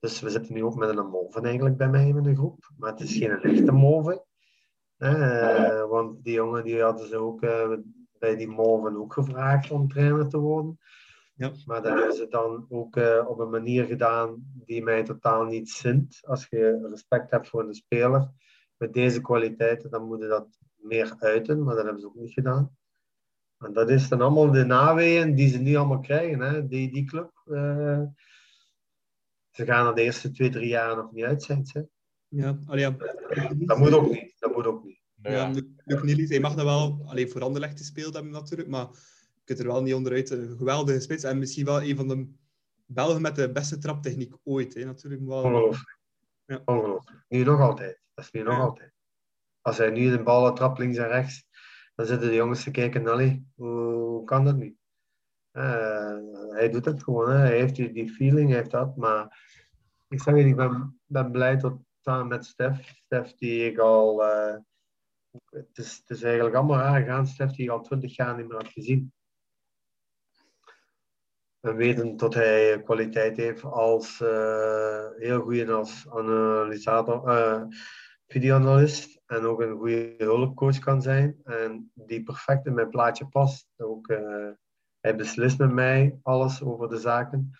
Dus we zitten nu ook met een move eigenlijk bij mij in de groep. Maar het is geen echte move. want die jongen die hadden ze ook bij die move ook gevraagd om trainer te worden. Ja. Maar dat hebben ze dan ook op een manier gedaan die mij totaal niet zint. Als je respect hebt voor een speler met deze kwaliteiten, dan moet je dat meer uiten. Maar dat hebben ze ook niet gedaan. En dat is dan allemaal de naweeën die ze nu allemaal krijgen, hè? Die, die club. Uh, ze gaan er de eerste twee, drie jaar nog niet uit zijn. Hè? Ja, allee, ja. Dat moet ook niet. Dat moet ook niet. Ja, Luc hij mag dat wel alleen voor Anderlecht gespeeld hebben natuurlijk, maar je kunt er wel niet onderuit. Een geweldige spits en misschien wel een van de Belgen met de beste traptechniek ooit. Hè, natuurlijk. Wel... Ongelooflijk. Ja. Ongelooflijk. Nu nog altijd. Dat is nu nog altijd. Als hij nu de ballen trapt links en rechts, dan zitten de jongens te kijken, allee, hoe kan dat niet? Uh, hij doet het gewoon, hè. hij heeft die, die feeling, hij heeft dat, maar ik zeg je, ik ben, ben blij tot samen met Stef. Stef die ik al, uh, het, is, eigenlijk allemaal raar gegaan, Stef die al twintig jaar niet meer had gezien. En weten dat hij kwaliteit heeft als uh, heel goed als analysator, videoanalist en ook een goede hulpcoach kan zijn en die perfect in mijn plaatje past. Ook, uh, hij beslist met mij alles over de zaken.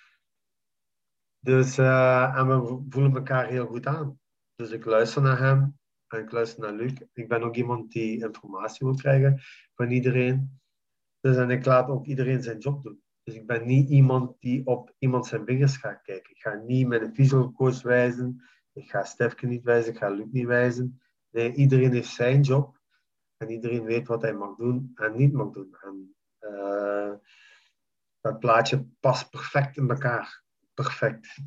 Dus, uh, en we voelen elkaar heel goed aan. Dus ik luister naar hem en ik luister naar Luc. Ik ben ook iemand die informatie wil krijgen van iedereen. Dus en ik laat ook iedereen zijn job doen. Dus ik ben niet iemand die op iemand zijn vingers gaat kijken. Ik ga niet met een visual coach wijzen. Ik ga Stefke niet wijzen, ik ga Luc niet wijzen. Nee, iedereen heeft zijn job. En iedereen weet wat hij mag doen en niet mag doen. En uh, dat plaatje past perfect in elkaar. Perfect.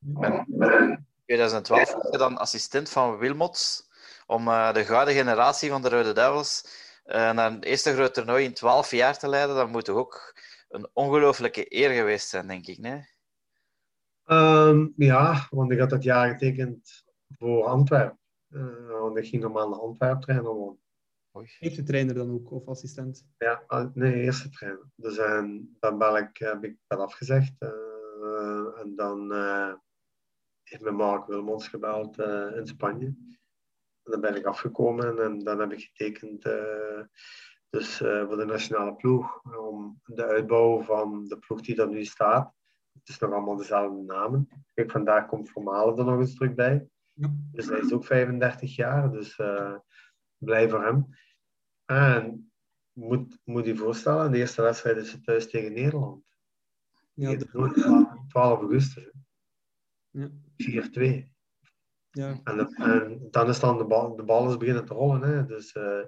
In 2012 was je dan assistent van Wilmots om uh, de gouden generatie van de Rode Duivels uh, naar een eerste groot toernooi in 12 jaar te leiden. Dat moet toch ook een ongelooflijke eer geweest zijn, denk ik, nee? Um, ja, want ik had dat jaar getekend voor Antwerpen. Uh, want ik ging normaal naar Antwerpen trainen worden. Oei. Heeft trainer dan ook, of assistent? Ja, ah, nee, eerste trainer. Dus en dan ben ik, heb ik dat afgezegd. eh, en dan eh, heeft me Mark Wilmons gebeld eh, in Spanje. En dan ben ik afgekomen en dan heb ik getekend eh, dus, eh, voor de nationale ploeg. Om de uitbouw van de ploeg die er nu staat. Het is nog allemaal dezelfde namen. Kijk, vandaag komt Vermalen er nog eens terug bij. Ja. Dus hij is ook 35 jaar, dus blij voor hem. En moet, moet je voorstellen, de eerste wedstrijd is het thuis tegen Nederland. Ja, de- 12 augustus. hè. Ja. 4-2. ja. En, de- en dan is dan de bal, de bal is beginnen te rollen. Hè. Dus eh,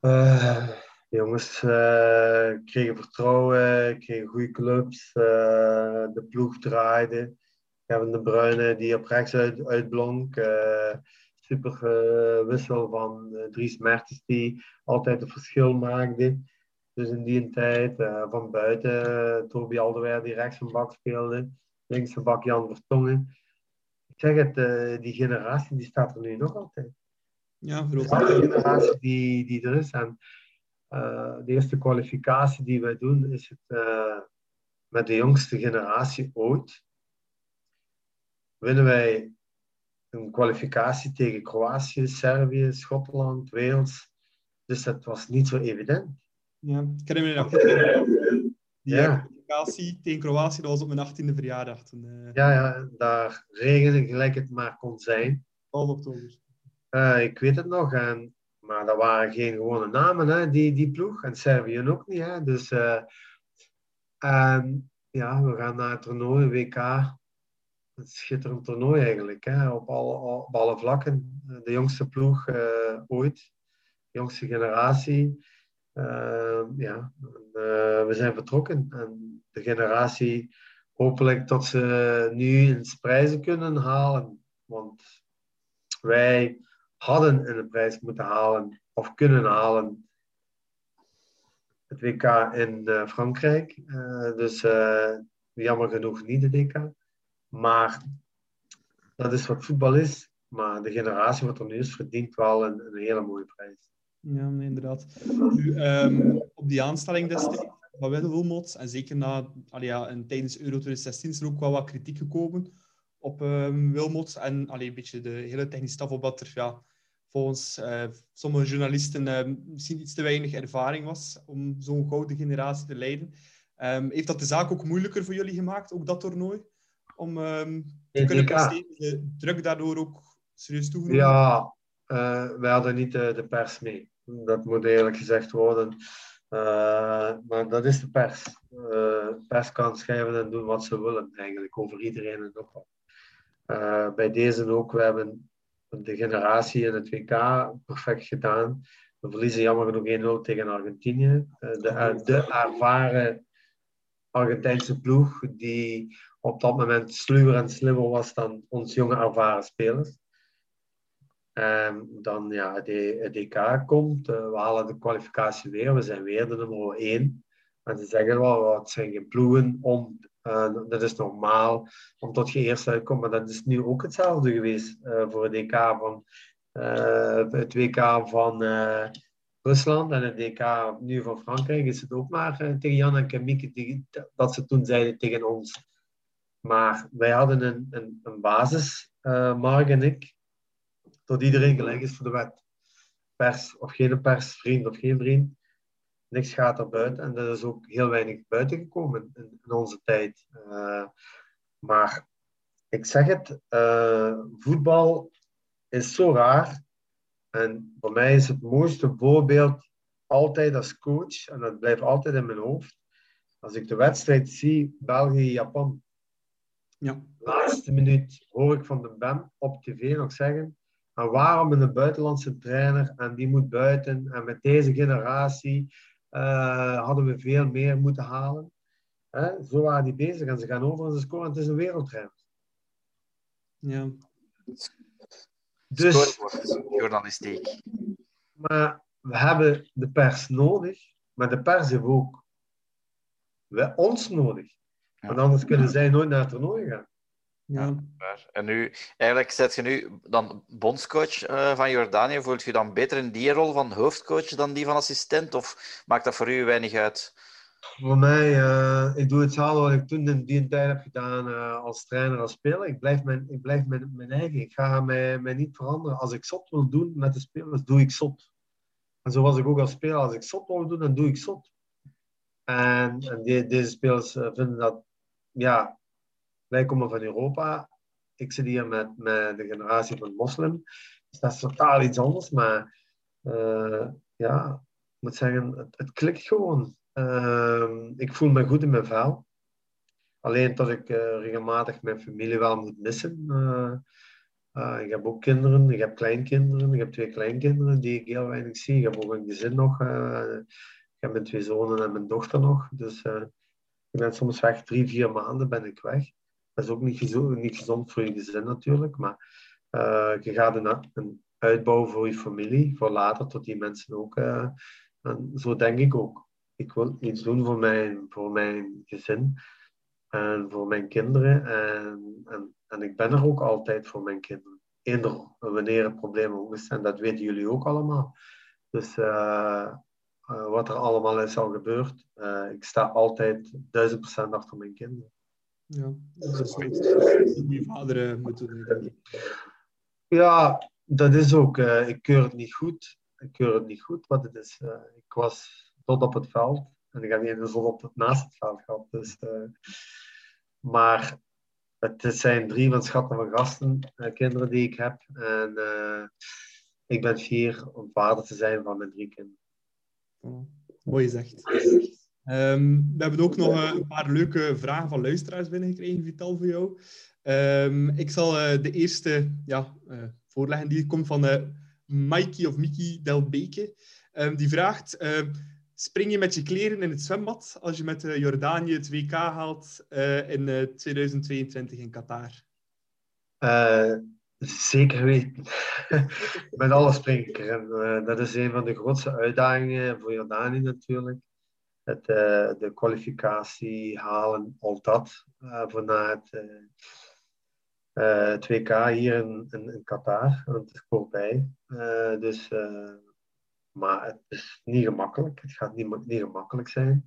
eh, de jongens eh, kregen vertrouwen, kregen goede clubs. de ploeg draaide. Kevin de Bruyne die op rechts uit, uitblonk. super wissel van Dries Mertens die altijd het verschil maakte. Dus in die tijd van buiten Toby Alderweireld die rechts van bak speelde. Links van bak Jan Vertongen. Ik zeg het, eh, die generatie die staat er nu nog altijd. ja De groot. oude generatie die, die er is. En eh, de eerste kwalificatie die wij doen is het eh, met de jongste generatie ooit. Winnen wij een kwalificatie tegen Kroatië, Servië, Schotland, Wales. Dus dat was niet zo evident. Ja, ik herinner me dat goed. Die Ja. Kwalificatie tegen Kroatië, dat was op mijn 18e verjaardag. Toen, eh Ja, ja, daar regende gelijk het maar kon zijn. 12 oktober. Eh, ik weet het nog, en, maar dat waren geen gewone namen, hè, die, die ploeg. En Servië ook niet. Hè. Dus eh, en, ja, we gaan naar het toernooi, WK. Een schitterend toernooi eigenlijk, hè, op, alle, op alle vlakken. De jongste ploeg ooit, de jongste generatie. Ja, we zijn vertrokken. En de generatie, hopelijk dat ze nu eens prijzen kunnen halen. Want wij hadden een prijs moeten halen of kunnen halen. Het WK in eh, Frankrijk. Eh, dus eh, jammer genoeg niet de WK. Maar dat is wat voetbal is. Maar de generatie wat er nu is, verdient wel een, hele mooie prijs. Ja, inderdaad. Ehm, op die aanstelling destijds van Wille Wilmots, en zeker na, allee, ja, en tijdens Euro 2016 is er ook wel wat kritiek gekomen op ehm Wilmots en allee, een beetje de hele technische staf, omdat er ja, volgens eh, sommige journalisten ehm, misschien iets te weinig ervaring was om zo'n gouden generatie te leiden. Ehm, heeft dat de zaak ook moeilijker voor jullie gemaakt, ook dat toernooi? Om te kunnen presteren, de druk daardoor ook serieus toegenomen? Ja, eh wij hadden niet de, de pers mee. Dat moet eerlijk gezegd worden. Eh, maar dat is de pers. De pers kan schrijven en doen wat ze willen, eigenlijk, over iedereen en nog wat. Eh, bij deze ook, we hebben de generatie in het WK perfect gedaan. We verliezen jammer genoeg 1-0 tegen Argentinië. De, de ervaren Argentijnse ploeg, die op dat moment sluwer en slimmer was dan ons jonge ervaren spelers. En dan ja, het, EK komt, eh, we halen de kwalificatie weer, we zijn weer de nummer 1. En ze zeggen wel, het zijn geen ploegen om, eh, dat is normaal, om tot je eerst uitkomt. Maar dat is nu ook hetzelfde geweest eh, voor het EK van, het WK van Rusland en het EK nu van Frankrijk. Is het ook maar tegen Jan en Kemieke die- dat ze toen zeiden tegen ons. Maar wij hadden een, een, een basis, Mark en ik, dat iedereen gelijk is voor de wet. Pers of geen pers, vriend of geen vriend. Niks gaat er buiten. En er is ook heel weinig buiten gekomen in, in onze tijd. Eh, maar ik zeg het, eh, voetbal is zo raar. En voor mij is het mooiste voorbeeld altijd als coach, en dat blijft altijd in mijn hoofd, als ik de wedstrijd zie, België-Japan. Ja. Laatste minuut hoor ik van de BEM op tv nog zeggen. En waarom een buitenlandse trainer en die moet buiten en met deze generatie eh, hadden we veel meer moeten halen. Hè? Zo waren die bezig en ze gaan over en ze scoren. Het is een wereldtrainer. Ja. Dus, journalistiek. maar we hebben de pers nodig, maar de pers heeft ook we, ons nodig. Ja. Want anders kunnen zij nooit naar het toernooi gaan. Ja. En nu, eigenlijk zet je nu dan bondscoach uh, van Jordanië. Voelt je dan beter in die rol van hoofdcoach dan die van assistent? Of maakt dat voor u weinig uit? Voor mij, uh, ik doe hetzelfde wat ik toen in die tijd heb gedaan uh, als trainer, als speler. Ik blijf mijn, ik blijf mijn, mijn eigen. Ik ga mij, mij niet veranderen. Als ik zot wil doen met de spelers, doe ik zot. En zo was ik ook als speler. Als ik zot wil doen, dan doe ik zot. En, en die, deze spelers vinden dat, ja, wij komen van Europa. Ik zit hier met, met de generatie van moslim. Dus dat is totaal iets anders. Maar ja, ik moet zeggen, het, klikt gewoon. Uh, ik voel me goed in mijn vel. Alleen dat ik uh, regelmatig mijn familie wel moet missen. Uh, ik heb ook kinderen, ik heb kleinkinderen. Ik heb twee kleinkinderen die ik heel weinig zie. Ik heb ook een gezin nog. ik heb mijn twee zonen en mijn dochter nog. Dus ik ben soms weg drie, vier maanden ben ik weg. Dat is ook niet gezond, niet gezond voor je gezin natuurlijk. Maar je gaat een, een uitbouwen voor je familie, voor later, tot die mensen ook. en zo denk ik ook ik wil iets doen voor mijn, voor mijn gezin en voor mijn kinderen. En, en, en ik ben er ook altijd voor mijn kinderen. Eender wanneer het probleem ook. En dat weten jullie ook allemaal. Dus uh, uh, wat er allemaal is al gebeurd, ik sta altijd duizend procent achter mijn kinderen. Ja, dat is die vader moeten doen. Ja, dat is ook. ik keur het niet goed. Ik keur het niet goed wat het is. ik was tot op het veld. En ik heb niet eens op het, naast het veld gehad. Dus, uh, maar het zijn drie van schatten van gasten, kinderen die ik heb. En ik ben fier om vader te zijn van mijn drie kinderen. Oh, mooi gezegd. Um, we hebben ook nog een paar leuke vragen van luisteraars binnengekregen, Vital, voor jou. Um, ik zal de eerste ja, voorleggen. Die komt van Mikey of Mickey Delbeke. Um, die vraagt spring je met je kleren in het zwembad als je met uh, Jordanië het WK haalt uh, in uh, 2022 in Qatar? zeker weten. (laughs) met alle spring ik dat is een van de grootste uitdagingen voor Jordanië natuurlijk. Het, de kwalificatie halen, al dat, voor na het, het WK hier in, in, Qatar. Want het is voorbij. dus maar het is niet gemakkelijk. Het gaat niet, niet gemakkelijk zijn.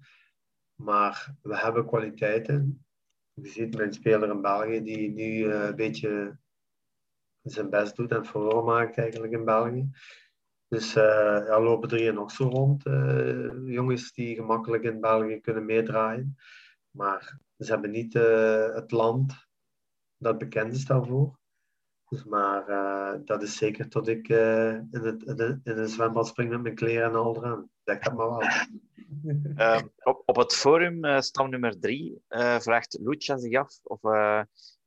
Maar we hebben kwaliteiten. Je ziet mijn speler in België die nu uh, een beetje zijn best doet en verloren maakt eigenlijk in België. Dus uh, ja, lopen er hier nog zo rond. Uh, jongens die gemakkelijk in België kunnen meedraaien. Maar ze hebben niet het land dat bekend is daarvoor. Dus, maar dat is zeker tot ik in, het, in, een zwembad spring met mijn kleren en al eraan. Zeg dat maar wel. Uh, (laughs) op, op het forum, stam nummer 3, vraagt Lucia zich af of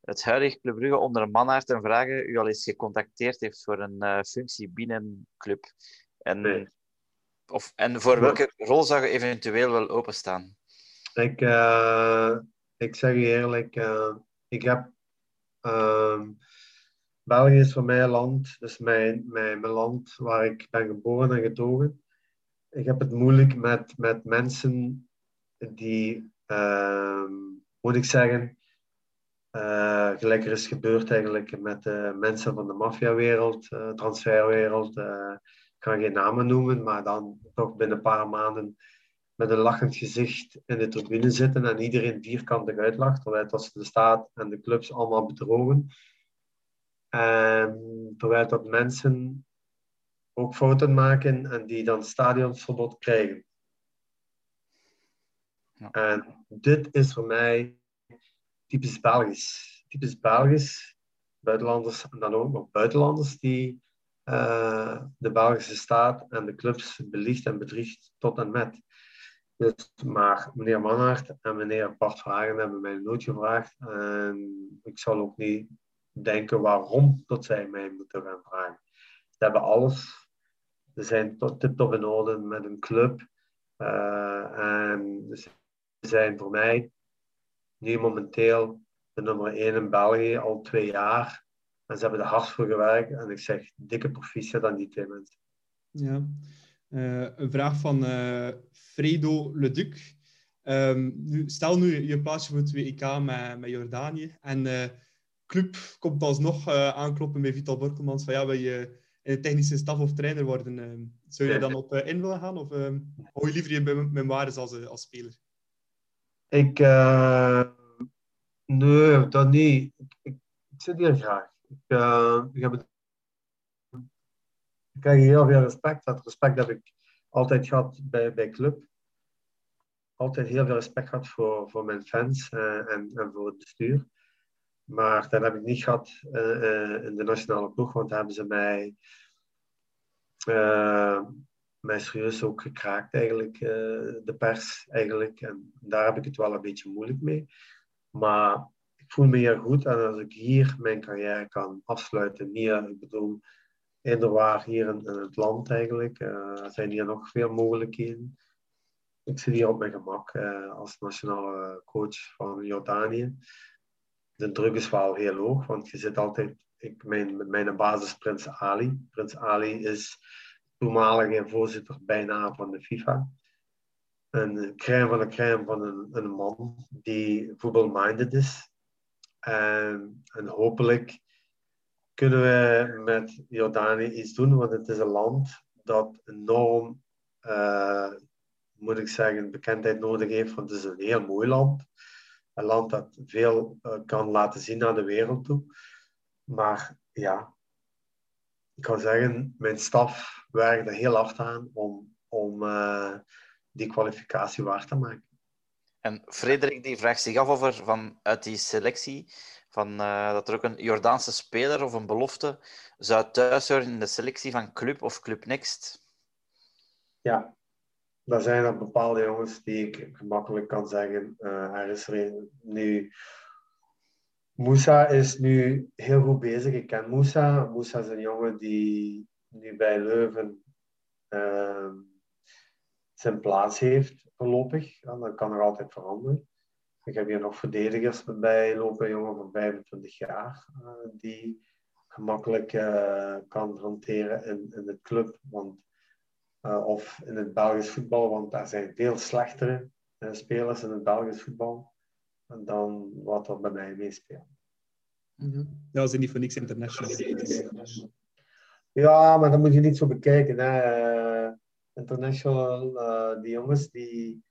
het huidige Club Brugge onder een mannaard en vragen u al eens gecontacteerd heeft voor een functie binnen club. En, nee. of, en voor welke rol zou je eventueel wel openstaan? Ik, ik zeg je eerlijk, ik heb ehm, België is voor mij een land, dus mijn, mijn, mijn land waar ik ben geboren en getogen. Ik heb het moeilijk met, met mensen die, uh, moet ik zeggen, uh, gelijk er is gebeurd eigenlijk met de mensen van de maffiawereld, uh, transferwereld. Uh, ik kan geen namen noemen, maar dan toch binnen een paar maanden met een lachend gezicht in de tribune zitten en iedereen vierkantig uitlacht, terwijl het als de staat en de clubs allemaal bedrogen. En terwijl dat mensen ook fouten maken en die dan stadionsverbod krijgen. Ja. En dit is voor mij typisch Belgisch. Typisch Belgisch. Buitenlanders en dan ook nog buitenlanders die uh, de Belgische staat en de clubs belicht en bedriegt tot en met. Dus, maar meneer Manhart en meneer Bart Vragen hebben mij nooit gevraagd. En ik zal ook niet denken waarom dat zij mij moeten gaan vragen. Ze hebben alles. Ze zijn tip-top in orde met een club. Uh, en ze zijn voor mij nu momenteel de nummer 1 in België al twee jaar. En ze hebben er hard voor gewerkt. En ik zeg dikke proficiat aan die twee mensen. Ja. Uh, een vraag van uh, Fredo Leduc. Um, nu, stel nu je plaats je voor het WK met, met Jordanië. En club komt alsnog aankloppen bij Vital Borkelmans van ja, wil je in de technische staf of trainer worden? Uh, zou je (laughs) dan op in willen gaan? Of hou je liever je memoires als, als speler? Ik, nee, dat niet. Ik, zit hier graag. Ik, ik, heb het, ik krijg heel veel respect. Dat respect heb ik altijd gehad bij, bij club. Altijd heel veel respect gehad voor, voor mijn fans en, en voor het bestuur. Maar dat heb ik niet gehad in de nationale ploeg, want hebben ze mij, mij serieus ook gekraakt, eigenlijk, de pers. Eigenlijk. En daar heb ik het wel een beetje moeilijk mee. Maar ik voel me hier goed en als ik hier mijn carrière kan afsluiten, hier, ik bedoel, waar hier in, het land eigenlijk, uh, zijn hier nog veel mogelijkheden. Ik zit hier op mijn gemak als nationale coach van Jordanië de druk is wel heel hoog, want je zit altijd, ik, mijn, mijn basis Prins Ali. Prins Ali is toenmalige voorzitter bijna van de FIFA. Een crème van de crème van een, een man die voetbalminded is. En, en hopelijk kunnen we met Jordanië iets doen, want het is een land dat enorm, uh, moet ik zeggen, bekendheid nodig heeft, want het is een heel mooi land een land dat veel uh, kan laten zien naar de wereld toe. Maar ja, ik kan zeggen, mijn staf werkt er heel hard aan om, om uh, die kwalificatie waar te maken. En Frederik die vraagt zich af of er vanuit die selectie, van, uh, dat er ook een Jordaanse speler of een belofte zou thuis horen in de selectie van Club of Club Next. Ja, er zijn er bepaalde jongens die ik gemakkelijk kan zeggen. Uh, er is er nu. Moussa is nu heel goed bezig. Ik ken Moussa. Moussa is een jongen die nu bij Leuven uh, zijn plaats heeft voorlopig. Ja, dat kan er altijd veranderen. Ik heb hier nog verdedigers bij lopen, jongen van 25 jaar, uh, die gemakkelijk uh, kan hanteren in, in het club. Want uh, of in het Belgisch voetbal, want daar zijn veel slechtere uh, spelers in het Belgisch voetbal dan wat er bij mij meespeelt. Ja, dat is niet voor niks international. Ja, maar dat moet je niet zo bekijken. Hè. Uh, international, uh, die jongens die,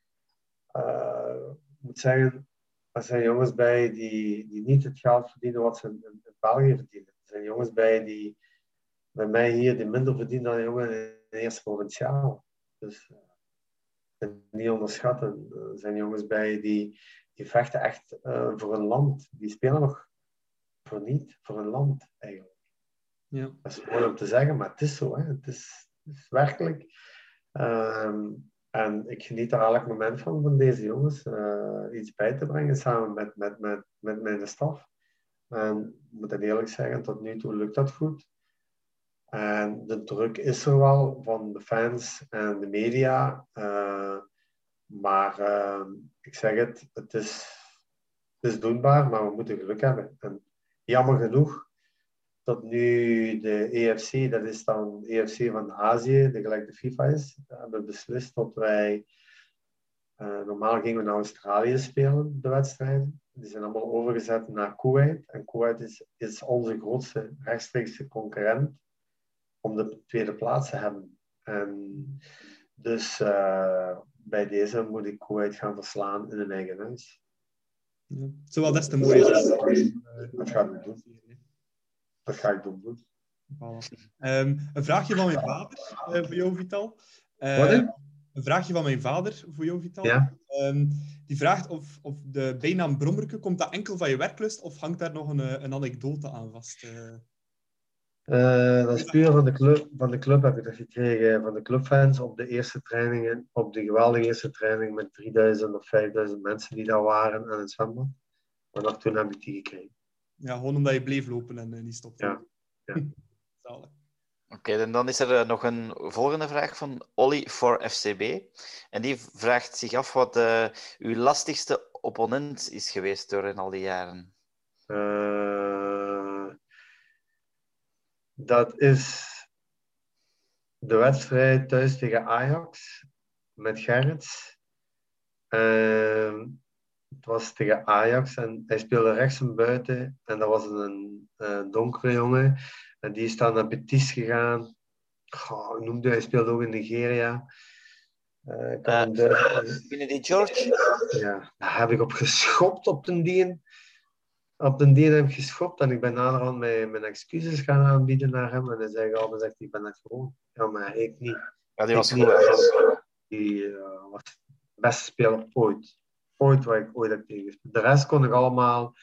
moet zeggen, er zijn jongens bij die, die niet het geld verdienen wat ze in, in België verdienen. Er zijn jongens bij die bij mij hier die minder verdienen dan jongen de eerste provinciaal. Dus uh, niet onderschatten. Er zijn jongens bij die, die vechten echt uh, voor een land. Die spelen nog voor niet, voor een land eigenlijk. Ja. Dat is mooi om te zeggen, maar het is zo. Hè. Het, is, het is werkelijk. Um, en ik geniet er elk moment van, van deze jongens, uh, iets bij te brengen samen met, met, met, met mijn staf. En ik moet eerlijk zeggen, tot nu toe lukt dat goed. En de druk is er wel van de fans en de media. Uh, maar uh, ik zeg het, het is, het is doenbaar, maar we moeten geluk hebben. En jammer genoeg dat nu de EFC, dat is dan EFC van Azië, de gelijk de FIFA is, hebben beslist dat wij. Uh, normaal gingen we naar Australië spelen, de wedstrijden. Die zijn allemaal overgezet naar Kuwait. En Kuwait is, is onze grootste rechtstreekse concurrent om de tweede plaats te hebben. En dus uh, bij deze moet ik Kuwait gaan verslaan in een eigen huis. Ja. Zowel des te mooier. Dat ga ik doen. Dat ga ik doen. Um, een vraagje van mijn vader uh, voor jou, Vital. Uh, Wat? Een vraagje van mijn vader voor jou, Vital. Ja. Um, die vraagt of, of de bijnaam Brommerke, komt dat enkel van je werklust of hangt daar nog een, een anekdote aan vast? Uh... Dat is puur van de, club, van de club heb ik dat gekregen, van de clubfans op de eerste trainingen, op de geweldige eerste training met 3000 of 5000 mensen die daar waren aan het zwembad. Maar toen heb ik die gekregen. Ja, gewoon omdat je bleef lopen en uh, niet stopte. Ja. ja. (laughs) Oké, okay, en dan is er uh, nog een volgende vraag van Olly voor FCB. En die vraagt zich af wat uw lastigste opponent is geweest door in al die jaren. Dat is de wedstrijd thuis tegen Ajax met Gerrits. Uh, het was tegen Ajax en hij speelde rechts en buiten. En dat was een, een donkere jongen. En die is dan naar Betis gegaan. Goh, noemde hij? Speelde ook in Nigeria. Uh, ik Eh, de- Binnen die George? ja, daar heb ik op geschopt op den dien. Op den dien heb ik geschopt en ik ben naderhand mijn, mijn excuses gaan aanbieden naar hem. En hij zei altijd, zegt, ik ben dat gewoon. Ja, maar ik niet. Ja, die was goed. Die eh, was de beste speler ooit. Ooit waar ik ooit heb. De rest kon ik allemaal,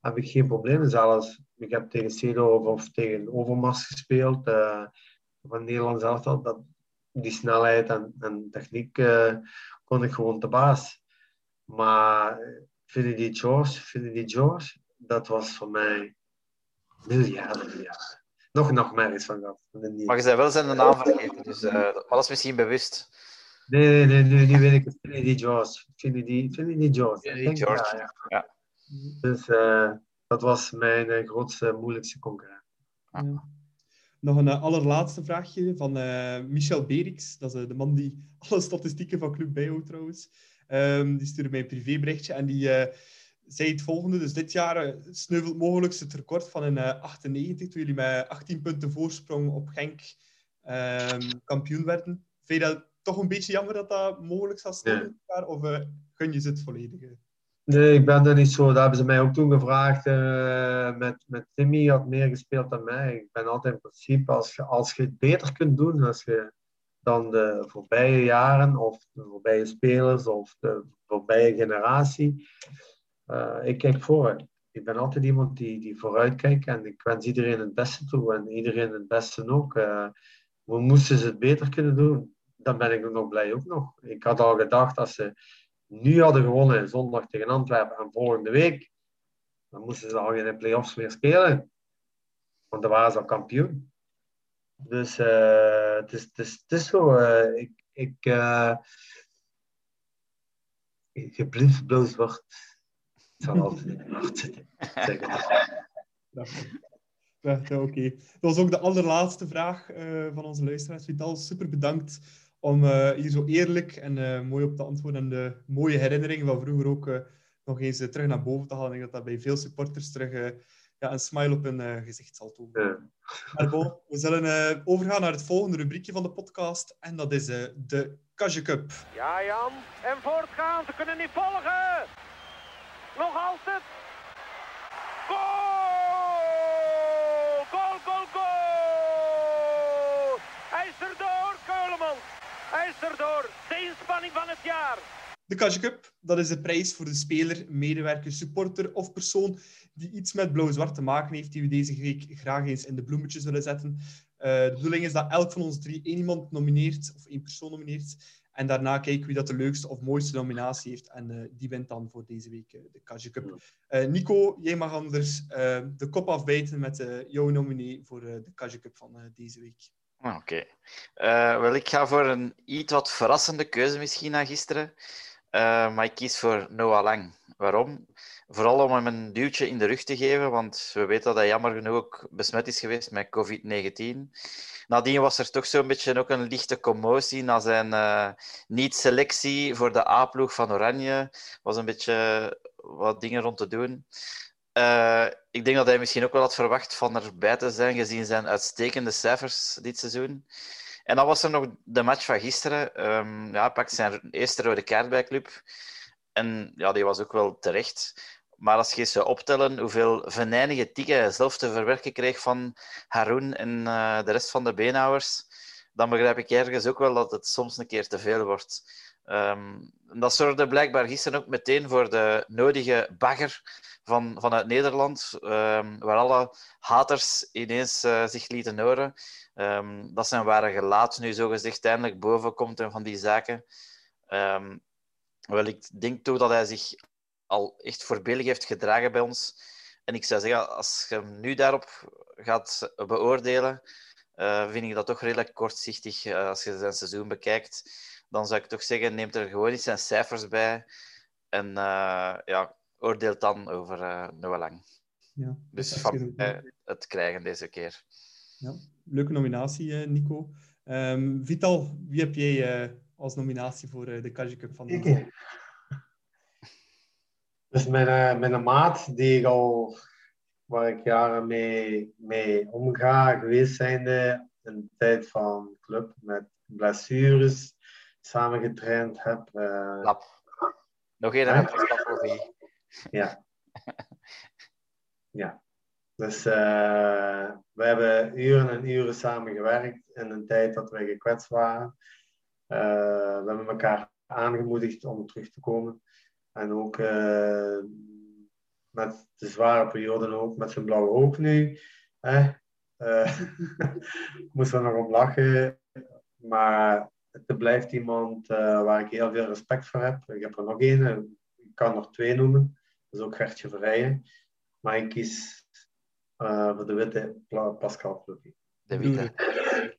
heb ik geen problemen. Zelfs, ik heb tegen Seedorf of tegen Overmars gespeeld. eh, van Nederland zelf al. Dat, die snelheid en, en techniek eh, kon ik gewoon te baas. Maar Vinnie die George, Vinnie die George, dat was voor mij miljarden, miljarden. Nog nachtmerries van gehad. van de Maar je zei wel zijn naam vergeten, dus, eh, maar dat is misschien bewust. Nee, nee, nee, nu, nu weet ik het. Die George. Vinnie Ik denk, George, ja. Dus eh, dat was mijn eh, grootste, moeilijkste concurrent. Ja. Nog een eh, allerlaatste vraagje van eh, Michel Berix. Dat is de man die (laughs) alle statistieken van Club bijhoudt trouwens. Ehm, die stuurde mij een privéberichtje en die eh, zei het volgende. Dus dit jaar sneuvelt mogelijk het record van een eh, 98, toen jullie met 18 punten voorsprong op Genk ehm, kampioen werden. Vind je dat toch een beetje jammer dat dat mogelijk zal dit jaar? Of eh, gun je ze het volledige? Nee, ik ben er niet zo. Dat hebben ze mij ook toen gevraagd. eh, met, met Timmy had meer gespeeld dan mij. Ik ben altijd in principe, als je, als je het beter kunt doen als je dan de voorbije jaren, of de voorbije spelers, of de voorbije generatie. eh, ik kijk vooruit. Ik ben altijd iemand die, die vooruit kijkt en ik wens iedereen het beste toe en iedereen het beste ook. Eh, hoe moesten ze het beter kunnen doen? Dan ben ik nog blij ook nog. Ik had al gedacht, als ze nu hadden gewonnen zondag tegen Antwerpen en volgende week, dan moesten ze al geen play-offs meer spelen. Want dan waren ze al kampioen. Dus eh, het, is, het, is, het zo. eh, ik, ik, eh geblieft bloos wordt. Het zal altijd in mijn hart zitten. Oké. Dat was ook de allerlaatste vraag eh, van onze luisteraars. Vital, super bedankt om eh, hier zo eerlijk en eh, mooi op te antwoorden en de mooie herinneringen van vroeger ook eh, nog eens terug naar boven te halen. Ik denk dat dat bij veel supporters terug eh, ja, een smile op hun eh, gezicht zal tonen. Ja. Maar bon, we zullen eh, overgaan naar het volgende rubriekje van de podcast en dat is eh, de Kage Cup. Ja, Jan. En voortgaan. Ze kunnen niet volgen. Nog altijd. Goal! Goal, goal, goal! Hij is erdoor, Keulemans. Hij is erdoor. De inspanning van het jaar. De Cup, dat is de prijs voor de speler, medewerker, supporter of persoon die iets met blauw-zwart te maken heeft, die we deze week graag eens in de bloemetjes willen zetten. Eh, de bedoeling is dat elk van ons drie één iemand nomineert, of één persoon nomineert. En daarna kijken wie dat de leukste of mooiste nominatie heeft. En eh, die wint dan voor deze week eh, de Kage Cup. Nico, jij mag anders de kop afbijten met jouw nominee voor de Kage Cup van deze week. Ah, Oké. Eh, wel, ik ga voor een iets wat verrassende keuze misschien na gisteren. Eh, maar ik kies voor Noah Lang. Waarom? Vooral om hem een duwtje in de rug te geven, want we weten dat hij jammer genoeg ook besmet is geweest met COVID-19. Nadien was er toch zo'n beetje ook een lichte commotie na zijn eh, niet-selectie voor de A-ploeg van Oranje. was een beetje wat dingen rond te doen. Eh, ik denk dat hij misschien ook wel had verwacht van erbij te zijn, gezien zijn uitstekende cijfers dit seizoen. En dan was er nog de match van gisteren. Ehm ja, hij pakte zijn eerste rode kaart bij club. En ja, die was ook wel terecht. Maar als je zou optellen hoeveel venijnige tikken hij zelf te verwerken kreeg van Haroun en eh, de rest van de beenhouwers, dan begrijp ik ergens ook wel dat het soms een keer te veel wordt. Ehm, dat zorgde blijkbaar gisteren ook meteen voor de nodige bagger van, vanuit Nederland, ehm, waar alle haters ineens eh, zich lieten horen. Ehm, dat zijn ware gelaat nu zogezegd eindelijk boven komt en van die zaken. Wel, ik denk toch dat hij zich al echt voorbeeldig heeft gedragen bij ons. En ik zou zeggen, als je hem nu daarop gaat beoordelen, eh, vind ik dat toch redelijk kortzichtig eh, als je zijn seizoen bekijkt. Dan zou ik toch zeggen, neem er gewoon eens zijn cijfers bij en eh, ja, oordeelt dan over eh Noah Lang. Ja, Dus van mij het krijgen deze keer. Ja, leuke nominatie, eh, Nico. Ehm, Vital, wie heb jij eh, als nominatie voor eh, de Kage Cup van week? Ik, Dus mijn, uh, mijn maat, die ik al, waar ik jaren mee, mee omga geweest zijnde, in de tijd van club met blessures, samen getraind heb. Lap. Nog één heb je (laughs) Ja. ja. Dus uh, we hebben uren en uren samen gewerkt in een tijd dat wij gekwetst waren. Uh, we hebben elkaar aangemoedigd om terug te komen. En ook uh, met de zware perioden ook met zijn blauwe oog nu. Hè? (laughs) moesten we nog om lachen. Maar het blijft iemand waar ik heel veel respect voor heb. Ik heb er nog één, ik kan nog twee noemen. Dat is ook Gertje Verrijen. Maar ik kies uh, voor de witte Pascal. De witte. (laughs)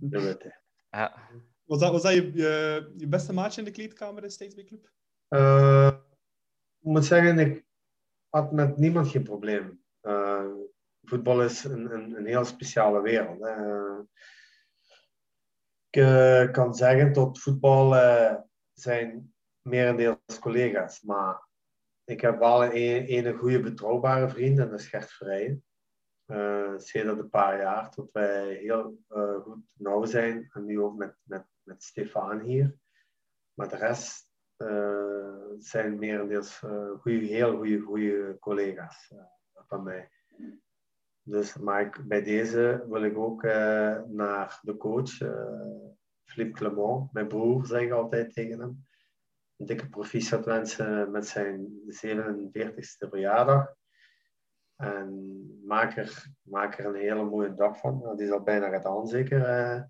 De witte. Ja. Was dat, was dat je, je, je beste maatje in de kleedkamer steeds bij Club? Uh, ik moet zeggen, ik had met niemand geen probleem. Uh, voetbal is een, een, een heel speciale wereld. Uh, ik kan zeggen, tot voetbal zijn merendeels collega's. Maar ik heb wel een, goede betrouwbare vriend en dat is Gert Vrijen. Uh, sinds een paar jaar tot wij heel uh, goed nauw zijn. En nu ook met, met, met Stefan hier. Maar de rest uh, zijn merendeels uh, goeie, heel goede goede collega's van mij. Dus, bij deze wil ik ook naar de coach, Philippe Clement, mijn broer, zeg ik altijd tegen hem een dikke proficiat wensen met zijn 47ste verjaardag. En maak er, maak er een hele mooie dag van. Die is al bijna gedaan, zeker. Uh,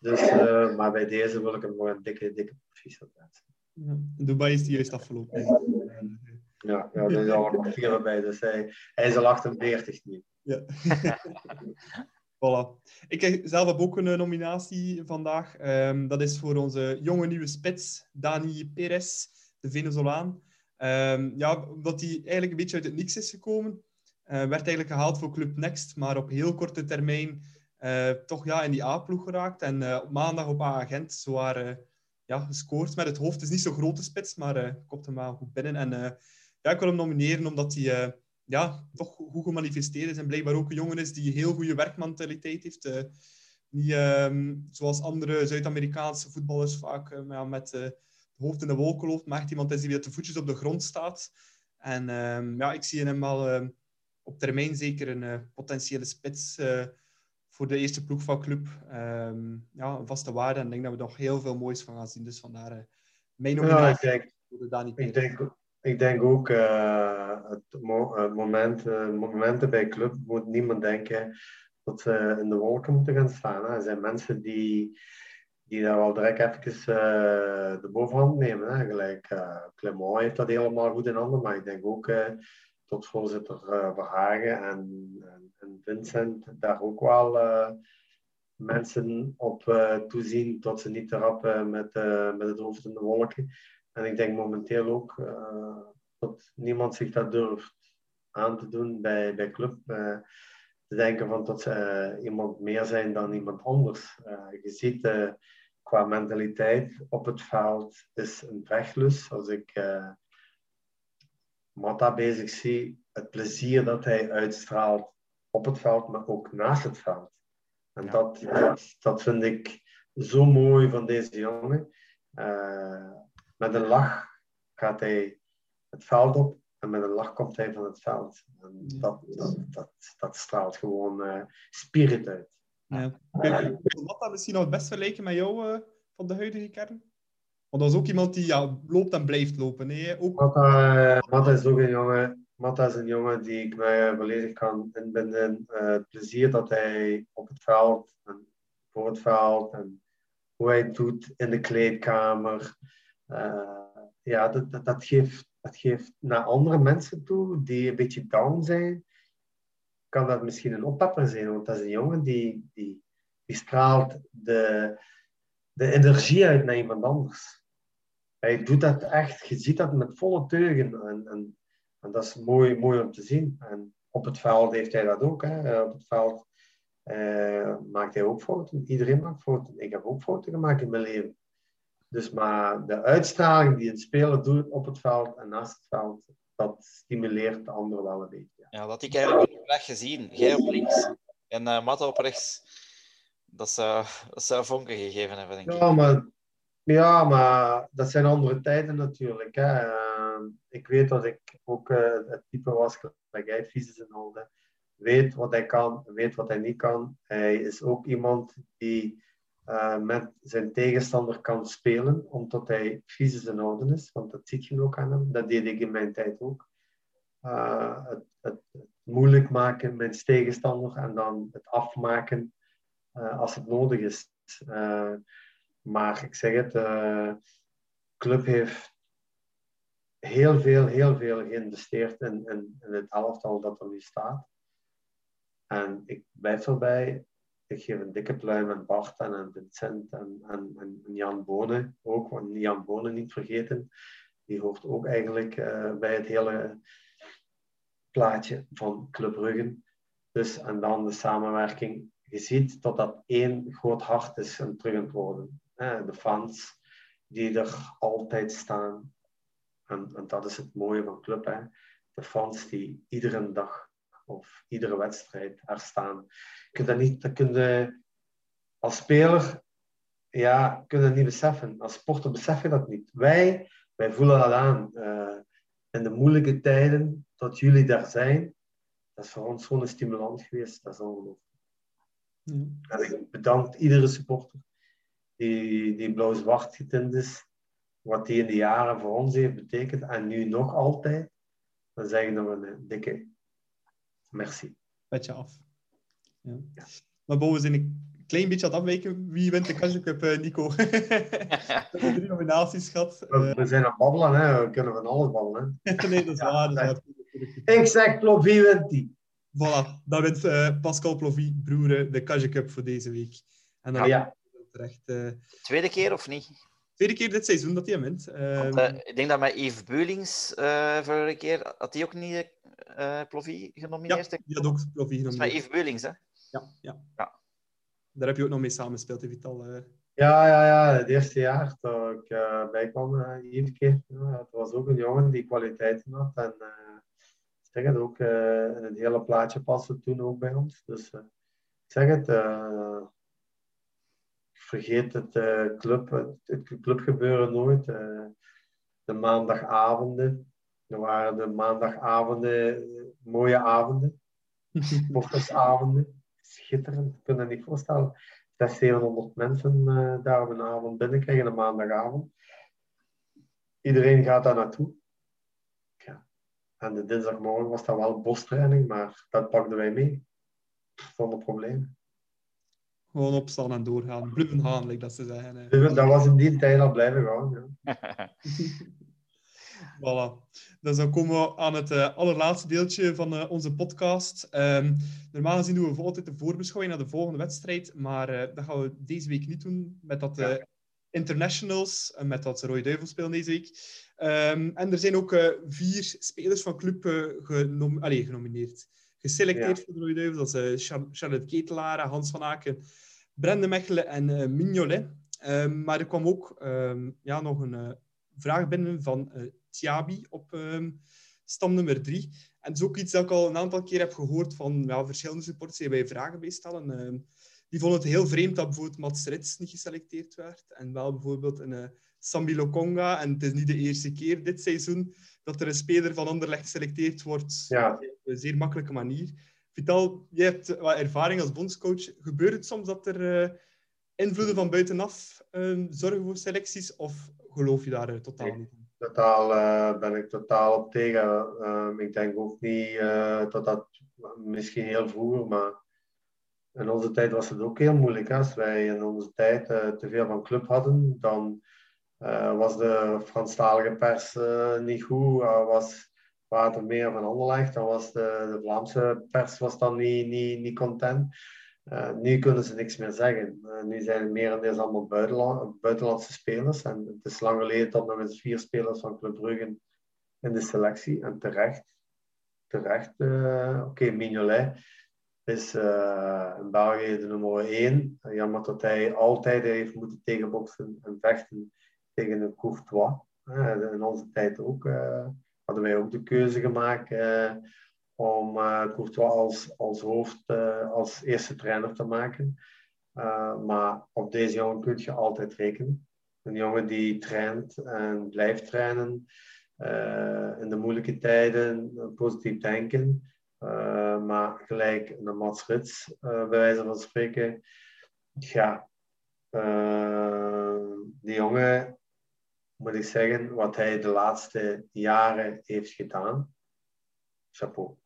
dus, uh, (laughs) maar bij deze wil ik hem nog een dikke, dikke proficiat wensen. Ja, in Dubai is die juist afgelopen. Ja, ja er is al nog vier bij, dus hij, hij is al 48 nu. Ja. (laughs) Voilà. Ik zelf heb ook een nominatie vandaag. Um, dat is voor onze jonge nieuwe spits, Dani Perez, de Venezolaan. Um, ja, omdat hij eigenlijk een beetje uit het niks is gekomen. Uh, werd eigenlijk gehaald voor Club Next, maar op heel korte termijn uh, toch ja, in die A-ploeg geraakt. En op maandag op A-agent zwaar ja, gescoord met het hoofd. Het is niet zo'n grote spits, maar komt hem wel goed binnen. En ja, ik wil hem nomineren omdat hij ja, toch goed gemanifesteerd is en blijkbaar ook een jongen is die heel goede werkmentaliteit heeft. Uh, niet um, zoals andere Zuid-Amerikaanse voetballers vaak uh, ja, met het hoofd in de wolken loopt, maar echt iemand is die met de voetjes op de grond staat. En um, ja, ik zie hem wel um, op termijn zeker een potentiële spits voor de eerste ploeg van club. ja, een vaste waarde en ik denk dat we nog heel veel moois van gaan zien. Dus vandaar mijn nominatie ja, ik denk, voor de Dani ik denk, ik denk ook uh, het mo moment, uh, momenten bij club moet niemand denken dat ze in de wolken moeten gaan staan. Er zijn mensen die, die daar wel direct even de bovenhand nemen. Hè. Gelijk Clement heeft dat helemaal goed in handen, maar ik denk ook tot voorzitter Verhagen en, en, en, Vincent daar ook wel mensen op toezien tot ze te rappen met, met het hoofd in de wolken. En ik denk momenteel ook uh, dat niemand zich dat durft aan te doen bij, bij club. Uh, te denken van dat ze uh, iemand meer zijn dan iemand anders. je ziet qua mentaliteit op het veld is een vechtlus. Als ik Mata bezig zie, het plezier dat hij uitstraalt op het veld, maar ook naast het veld. En ja. dat, dat, dat, vind ik zo mooi van deze jongen. Uh, met een lach gaat hij het veld op en met een lach komt hij van het veld. En dat, dat, dat, dat straalt gewoon uh, spirit uit. Ja. Wat dat misschien nog het best vergelijken met jou uh, van de huidige kern? Want dat is ook iemand die ja, loopt en blijft lopen. Nee, ook... Matta, uh, Matta is ook een jongen, Matta is een jongen die ik mij volledig kan inbinden. het plezier dat hij op het veld en voor het veld en hoe hij het doet in de kleedkamer. Uh, ja, dat, dat, geeft, dat geeft naar andere mensen toe die een beetje down zijn, kan dat misschien een oppepper zijn. Want dat is een jongen die, die, die straalt de, de energie uit naar iemand anders. Hij doet dat echt, je ziet dat met volle teugen. En, en, en dat is mooi, mooi om te zien. En op het veld heeft hij dat ook. Hè. Op het veld uh, maakt hij ook fouten. Iedereen maakt fouten. Ik heb ook fouten gemaakt in mijn leven. Dus maar de uitstraling die een speler doet op het veld en naast het veld, dat stimuleert de ander wel een beetje. Ja, dat ik eigenlijk recht gezien. Jij op links en uh, Matta op rechts. Dat zou, dat zou vonken gegeven hebben, denk ik. Ja, maar, ja, maar dat zijn andere tijden natuurlijk. Hè. Uh, ik weet dat ik ook uh, het type was, dat jij fysisch en al, weet wat hij kan, weet wat hij niet kan. Hij is ook iemand die uh, met zijn tegenstander kan spelen, omdat hij fysisch in orde is. Want dat ziet je ook aan hem. Dat deed ik in mijn tijd ook. Uh, het, het, moeilijk maken met zijn tegenstander en dan het afmaken uh, als het nodig is. maar ik zeg het, de club heeft heel veel, heel veel geïnvesteerd in, in, het elftal dat er nu staat. En ik blijf erbij, ik geef een dikke pluim aan Bart en aan Vincent en, en, en Jan Bonen ook, want Jan Bonen niet vergeten, die hoort ook eigenlijk uh, bij het hele plaatje van Club Brugge. Dus, en dan de samenwerking. Je ziet dat dat één groot hart is aan terug aan het worden. De fans die er altijd staan. En, en dat is het mooie van Club. Hè? De fans die iedere dag of iedere wedstrijd er staan. Je kunt dat niet, dat kun je, als speler ja, kun je dat niet beseffen. Als sporter besef je dat niet. Wij, wij voelen dat aan. Uh, in de moeilijke tijden dat jullie daar zijn, dat is voor ons gewoon een stimulans geweest. Dat is ongelooflijk. Mm. En ik bedank iedere supporter die, die blauw-zwart getint is, wat die in de jaren voor ons heeft betekend en nu nog altijd. Dan zeg ik nog een dikke Merci. Petje af. Ja. ja. Maar Bo, we zijn een klein beetje aan het afwijken. Wie wint de Kajak Cup, uh, Nico? (laughs) we hebben drie nominaties gehad. We, we, zijn aan het babbelen, hè. we kunnen van alles babbelen. Hè. (laughs) nee, dat is ja, waar. Dat Ik zeg, Plovy wint die. Voilà, dan wint uh, Pascal Plovy, broer, de Kajak Cup voor deze week. En dan ja. terecht, uh... Tweede keer of niet? Tweede keer dit seizoen dat hij wint. Want, uh, ik denk dat met Yves Beulings vorige keer had hij ook niet uh, Plovy genomineerd? Ja, die had ook Plovy genomineerd. Dat is met Yves Beulings, hè? Ja, ja. ja. Daar heb je ook nog mee samengespeeld, Vital. Uh... Ja, ja, ja. Het eerste jaar dat ik uh, bij kwam, uh, Yves keer. Het was ook een jongen die kwaliteiten had. En ik zeg het ook, in het hele plaatje paste toen ook bij ons. Dus ik zeg het, vergeet het, club, het, het clubgebeuren nooit. de maandagavonden, er waren de maandagavonden mooie avonden. (laughs) Sportersavonden. Schitterend. Ik kan je niet voorstellen. 600, 700 mensen uh, daar op een avond binnenkrijgen, een maandagavond. Iedereen gaat daar naartoe. Ja. En de dinsdagmorgen was dat wel bostraining, maar dat pakten wij mee. Zonder problemen. Gewoon opstaan en doorgaan. Blijven gaan, like dat ze zeggen. Dat was in die tijd al blijven gaan. Ja. (laughs) Voilà. Dus dan komen we aan het uh, allerlaatste deeltje van uh, onze podcast. Um, normaal gezien doen we altijd de voorbeschouwing naar de volgende wedstrijd, maar uh, dat gaan we deze week niet doen met dat ja. internationals en met dat Rode Duivel spelen deze week. Um, en er zijn ook vier spelers van club genom Allee, genomineerd. Geselecteerd ja. voor de Rode Duivels. Dat is Charlotte Ketelaar, Hans van Aken, Brende Mechelen en Mignolet. Um, maar er kwam ook ja, nog een vraag binnen van Tiabi op um, stam nummer drie. En dat is ook iets dat ik al een aantal keer heb gehoord van ja, verschillende supporters die bij vragen bij stellen. Um, die vonden het heel vreemd dat bijvoorbeeld Mats Rits niet geselecteerd werd. En wel bijvoorbeeld een uh, Sambi Lokonga. En het is niet de eerste keer dit seizoen dat er een speler van Anderlecht geselecteerd wordt ja. op een zeer makkelijke manier. Vital, jij hebt wat ervaring als bondscoach. Gebeurt het soms dat er uh, invloeden van buitenaf uh, zorgen voor selecties? Of geloof je daar uh, totaal niet totaal, uh, ben ik totaal op tegen. Uh, ik denk ook niet uh, dat dat misschien heel vroeger, maar in onze tijd was het ook heel moeilijk. Als wij in onze tijd te veel van club hadden, dan was de Franstalige pers niet goed. was er meer van Anderlecht, dan was de, de Vlaamse pers was dan niet, niet, niet content. Uh, nu kunnen ze niks meer zeggen. Uh, nu zijn het merendeel allemaal buitenland, buitenlandse spelers. En het is lang geleden dat nog eens vier spelers van Club Brugge in de selectie. En terecht. Terecht. Uh, Oké, okay, Mignolet is in België de nummer één. Jammer dat hij altijd heeft moeten tegenboksen en vechten tegen een Courtois. in onze tijd ook hadden wij ook de keuze gemaakt om Courtois als, als hoofd, als eerste trainer te maken. maar op deze jongen kun je altijd rekenen. Een jongen die traint en blijft trainen. in de moeilijke tijden positief denken. Maar gelijk een Mats Rits, bij wijze van spreken. Ja, die jongen, moet ik zeggen, wat hij de laatste jaren heeft gedaan. Chapeau.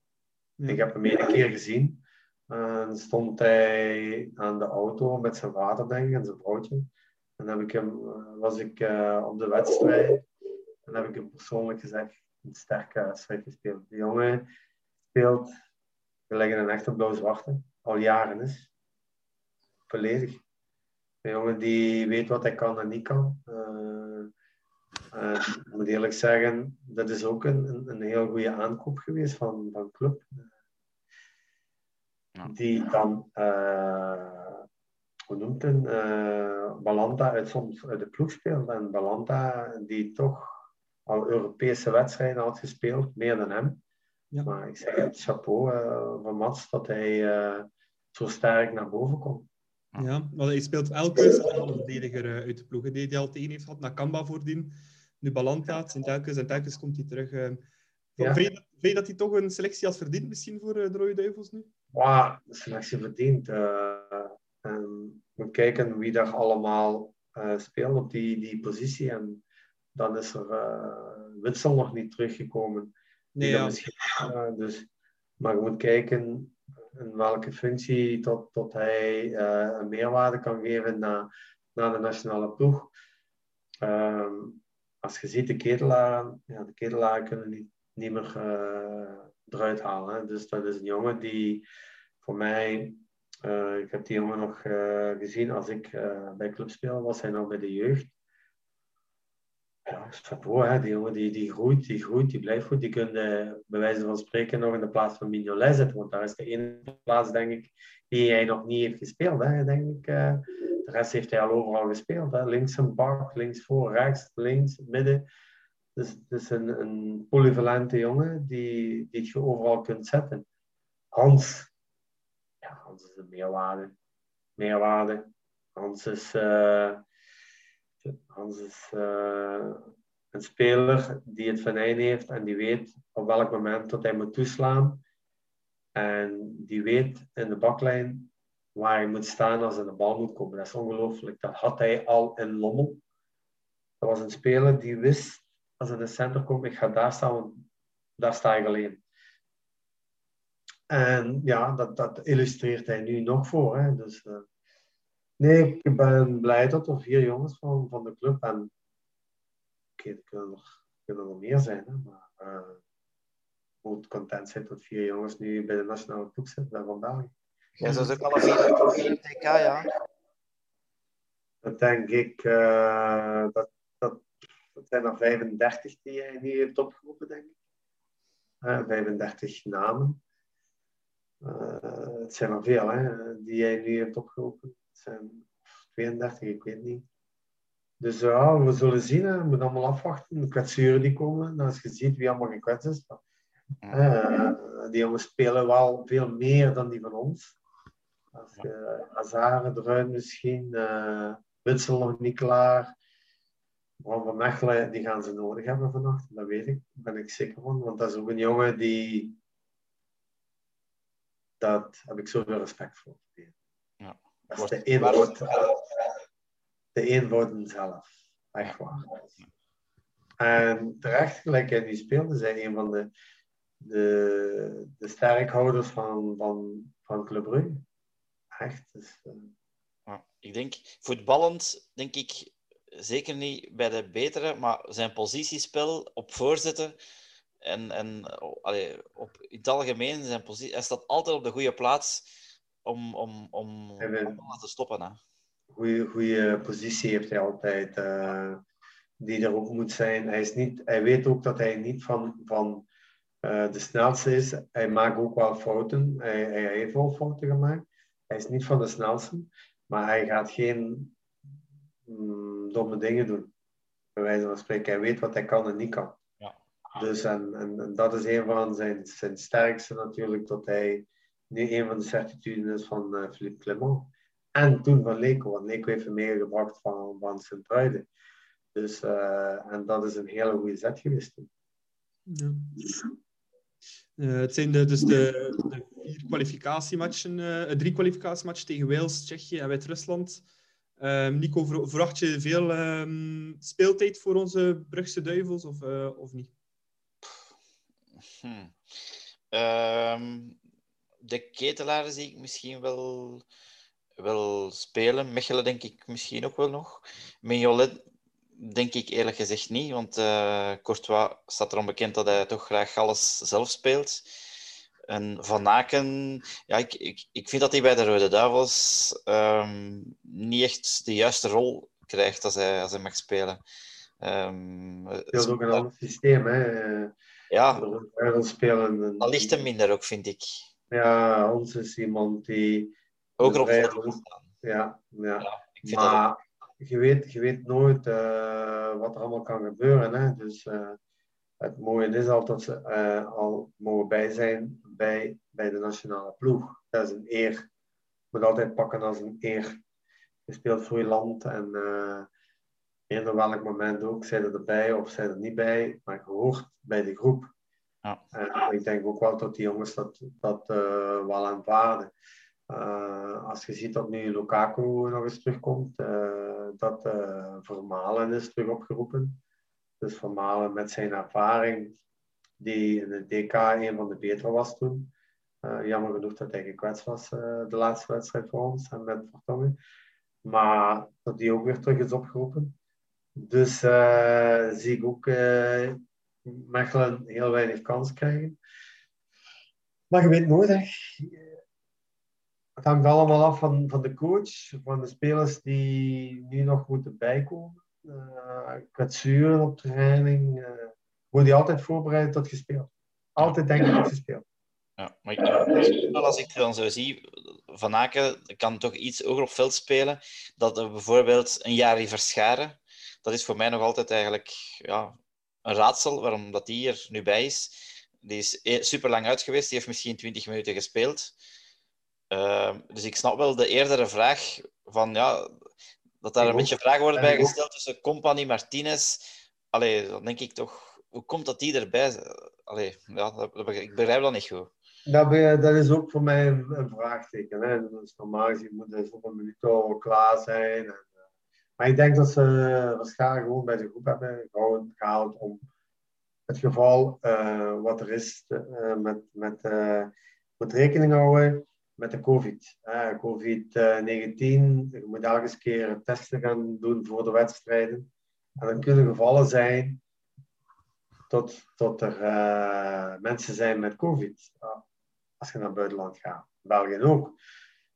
Ik heb hem een keer gezien. En stond hij aan de auto met zijn vader, denk ik, en zijn vrouwtje. En heb ik hem, was ik op de wedstrijd. En heb ik hem persoonlijk gezegd, een sterke wedstrijd gespeeld. Die jongen speelt gelijk een echte blauw-zwarte, al jaren is. Volledig. Een jongen die weet wat hij kan en niet kan. Ik moet eerlijk zeggen, dat is ook een, een, een heel goede aankoop geweest van, van club. Die dan, uh, hoe noemt het, uh, Balanta uit, soms uit de ploeg speelt. En Balanta, die toch al Europese wedstrijden had gespeeld, meer dan hem. Ja. Maar ik zeg het chapeau uh, van Mats dat hij uh, zo sterk naar boven komt. Ja, want hij speelt elke centrale verdediger uh, uit de ploeg. Die hij al tegen heeft gehad, Nakamba voordien. Nu Balanta, en telkens en telkens komt hij terug. Uh, ja. Vind, je, dat hij toch een selectie als verdient misschien voor de Rode Duivels nu? Ja, de selectie verdient. en we kijken wie daar allemaal speelt op die, die positie. En dan is er Witsel nog niet teruggekomen. Nee, ja. Uh, dus, maar je moet kijken in welke functie tot, tot hij uh, een meerwaarde kan geven naar, naar de nationale ploeg. Uh, als je ziet de ketelaren, ja, de ketelaren kunnen niet, niet meer uh, eruit halen. Dus dat is een jongen die voor mij, ik heb die jongen nog gezien als ik bij club speel, was hij nog bij de jeugd ja, chapeau, hè. die jongen die, die groeit, die groeit, die blijft goed. Die kunnen bij wijze van spreken nog in de plaats van Mignolet zetten, want daar is de ene plaats, denk ik, die hij nog niet heeft gespeeld. Hè, denk ik. Uh, de rest heeft hij al overal gespeeld. Hè. Links een bak, links voor, rechts, links, midden. Dus het is een, een polyvalente jongen die, die je overal kunt zetten. Hans, ja, Hans is een meerwaarde. Meerwaarde. Hans is... Uh, Hans is uh, een speler die het venijn heeft en die weet op welk moment dat hij moet toeslaan. En die weet in de baklijn waar hij moet staan als er de bal moet komen. Dat is ongelooflijk. Dat had hij al in Lommel. Dat was een speler die wist, als er in de center komt, ik ga daar staan, daar sta ik alleen. En ja, dat, dat illustreert hij nu nog voor. Hè. Dus, uh, Nee, ik ben blij dat er vier jongens van, van de club en oké, er kunnen er, kunnen er meer zijn, hè, maar uh, moet content zijn dat vier jongens nu bij de nationale ploeg zitten bij Van België. Jij zou ook al een vier TK, ja? Dat denk ik, uh, dat, dat, dat zijn er 35 die hij nu heeft opgeroepen, denk ik. Uh, 35 namen. Uh, het zijn er veel hè, die hij nu heeft opgeroepen zijn 32, ik weet niet. Dus ja, we zullen zien. Hè. We moeten allemaal afwachten. De kwetsuren die komen. Als je ziet wie allemaal gekwetst is. Uh, die jongens spelen wel veel meer dan die van ons. Als je Azaren eruit misschien. Uh, Witsel nog niet klaar. Bram van Mechelen, die gaan ze nodig hebben vannacht. Dat weet ik. Daar ben ik zeker van. Want dat is ook een jongen die... Dat heb ik zoveel respect voor. Dat is de eenvoud, de zelf. Echt waar. En terecht, gelijk hij nu speelde, zijn een van de, de, de sterkhouders van, van, van Club Brugge. Echt. Dus, uh... ja, ik denk, voetballend, denk ik, zeker niet bij de betere, maar zijn positiespel op voorzetten en, en allee, op, in het algemeen, zijn positie, hij staat altijd op de goede plaats om, om, om, om te stoppen. Hè. Goeie, goede positie heeft hij altijd, uh, die er ook moet zijn. Hij, is niet, hij weet ook dat hij niet van, van uh, de snelste is. Hij maakt ook wel fouten. Hij, hij heeft wel fouten gemaakt. Hij is niet van de snelste, maar hij gaat geen mm, domme dingen doen. bij wijze van spreken. Hij weet wat hij kan en niet kan. Ja. Dus en, en, en dat is een van zijn, zijn sterkste natuurlijk, dat hij nu een van de certitudes is van uh, Philippe Clement. En toen van Leco, want Leco heeft hem meegebracht van, van Sint-Truiden. Dus, uh, en dat is een hele goede zet geweest toen. Ja. Uh, het zijn de, dus de, de vier kwalificatiematchen, uh, drie kwalificatiematchen tegen Wales, Tsjechië en Wit-Rusland. Um, Nico, verwacht je veel um, speeltijd voor onze Brugse Duivels of, uh, of niet? Hmm. Um, de ketelaar zie ik misschien wel, wel spelen. Mechelen denk ik misschien ook wel nog. Mignolet denk ik eerlijk gezegd niet, want uh, Courtois staat erom bekend dat hij toch graag alles zelf speelt. En Van Aken, ja, ik, ik, ik vind dat hij bij de Rode Duivels um, niet echt de juiste rol krijgt als hij, als hij mag spelen. Um, het is ook een ander systeem, hè? Ja, spelen. dat ligt hem minder ook, vind ik. Ja, ons is iemand die. Ook erop staan. Ja, ja. ja ik maar je, weet, je weet nooit uh, wat er allemaal kan gebeuren. Hè? Dus uh, het mooie is altijd dat ze uh, al mogen bij zijn bij, bij de nationale ploeg. Dat is een eer. Je moet altijd pakken als een eer. Je speelt voor je land en op welk moment ook, zij er erbij of zij er niet bij, maar je hoort bij de groep. Ja. Ik denk ook wel dat die jongens dat, dat uh, wel aanvaarden. Uh, als je ziet dat nu Lukaku nog eens terugkomt, uh, dat Vermalen is terug opgeroepen. Dus Vermalen met zijn ervaring, die in de DK een van de betere was toen. jammer genoeg dat hij gekwetst was de laatste wedstrijd voor ons en met Vertongen. Maar dat die ook weer terug is opgeroepen. Dus zie ik ook Mechelen heel weinig kans krijgen. Maar je weet nooit, hè. Het hangt allemaal af van, van de coach, van de spelers die nu nog moeten bijkomen. Uh, kwetsuren op training. Uh, word je altijd voorbereid tot gespeeld. Altijd denken tot gespeeld. Ja, maar ik, als ik dan zo zie, Van Aken kan toch iets hoger op veld spelen. Dat er bijvoorbeeld een jaar verscharen. Dat is voor mij nog altijd eigenlijk ja, een raadsel waarom dat die er nu bij is. Die is e- super lang uit geweest. Die heeft misschien 20 minuten gespeeld. Uh, dus ik snap wel de eerdere vraag van ja, dat daar een beetje vragen worden bij gesteld tussen Company Martinez. Allee, dan denk ik toch, hoe komt dat die erbij? Allee, ja, ik begrijp dat niet goed. Dat, dat is ook voor mij een, een vraagteken. Hè. Dus normaal gezien moet hij voor een minuut al klaar zijn. En, maar ik denk dat ze waarschijnlijk gewoon bij de groep hebben gehaald om het geval uh, wat er is uh, met, met, met rekening houden met de COVID. Uh, COVID-19, je moet elke keer testen gaan doen voor de wedstrijden. En dan kunnen gevallen zijn tot, tot er uh, mensen zijn met COVID. Uh, als je naar het buitenland gaat. België ook.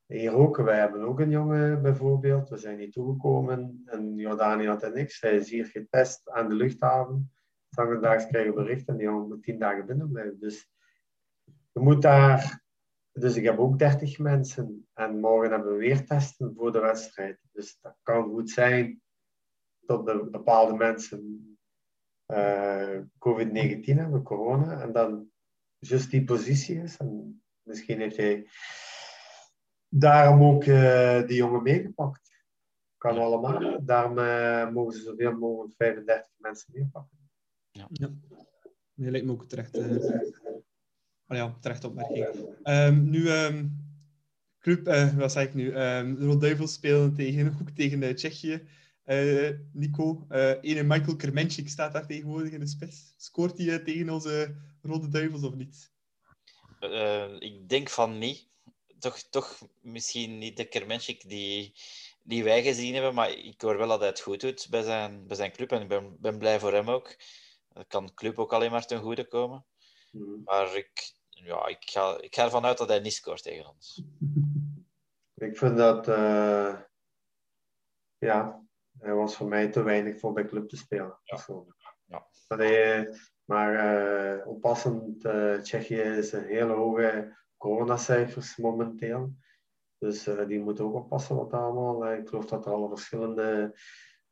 Hier ook, wij hebben ook een jongen bijvoorbeeld. We zijn niet toegekomen en Jordanië had er niks. Hij is hier getest aan de luchthaven. Vandaag krijgen we bericht en die jongen moet tien dagen binnen blijven. Dus je moet daar dus ik heb ook 30 mensen en morgen hebben we weer testen voor de wedstrijd. Dus dat kan goed zijn dat de bepaalde mensen uh, COVID-19 hebben, corona, en dan juist die positie is. En misschien heeft hij daarom ook uh, die jongen meegepakt. Kan allemaal. Daarom uh, mogen ze zoveel mogelijk 35 mensen meepakken. Ja. ja. Nee, lijkt me ook terecht. Oh ja, terecht opmerking. Um, nu, um, club, uh, wat zei ik nu? Um, de Rode Duivels spelen tegen, (laughs) ook tegen uh, Tsjechië. Uh, Nico, ene Michael Kermenschik staat daar tegenwoordig in de spits. Scoort hij tegen onze Rode Duivels of niet? ik denk van niet. Toch, toch misschien niet de Kermenschik die, die wij gezien hebben, maar ik hoor wel dat hij het goed doet bij zijn, bij zijn club en ik ben, ben blij voor hem ook. Dat kan de club ook alleen maar ten goede komen. Mm. Maar ik, ja, ik, ga, ik ga ervan uit dat hij niet scoort tegen ons. (laughs) Ik vind dat, uh, ja, hij was voor mij te weinig voor bij club te spelen. Ja. ja. Maar, hij, maar uh, oppassend, uh, Tsjechië is een hele hoge coronacijfers momenteel. Dus die moeten ook oppassen wat allemaal. ik geloof dat er al verschillende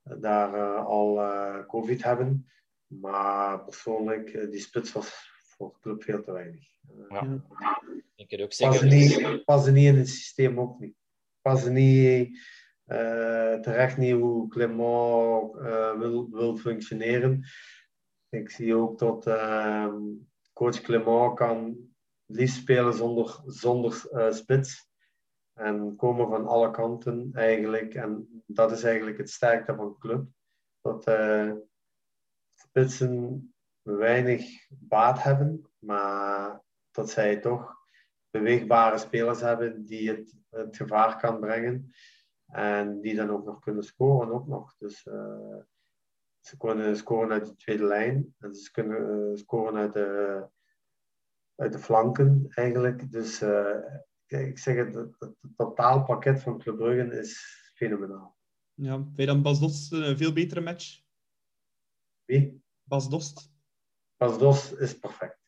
daar eh, al eh, COVID hebben. Maar persoonlijk, eh, die spits was voor de club veel te weinig. Ja. Ik kan ook Passen zeggen... niet, passen niet in het systeem ook niet. Passen niet eh, terecht niet hoe Clement eh, wil, wil functioneren. Ik zie ook dat ehm, coach Clement kan liefst spelen zonder, zonder eh, spits. En komen van alle kanten eigenlijk. En dat is eigenlijk het sterkte van de club. Dat eh, spitsen weinig baat hebben, maar dat zij toch beweegbare spelers hebben die het, het gevaar kan brengen. En die dan ook nog kunnen scoren ook nog. Dus eh, ze kunnen scoren uit de tweede lijn. En ze kunnen scoren uit de, uit de flanken eigenlijk. Dus eh, ik zeg het, het, het totaalpakket van Club Brugge is fenomenaal. Ja, vind je dan Bas Dost een veel betere match? Wie? Bas Dost? Bas Dos is perfect.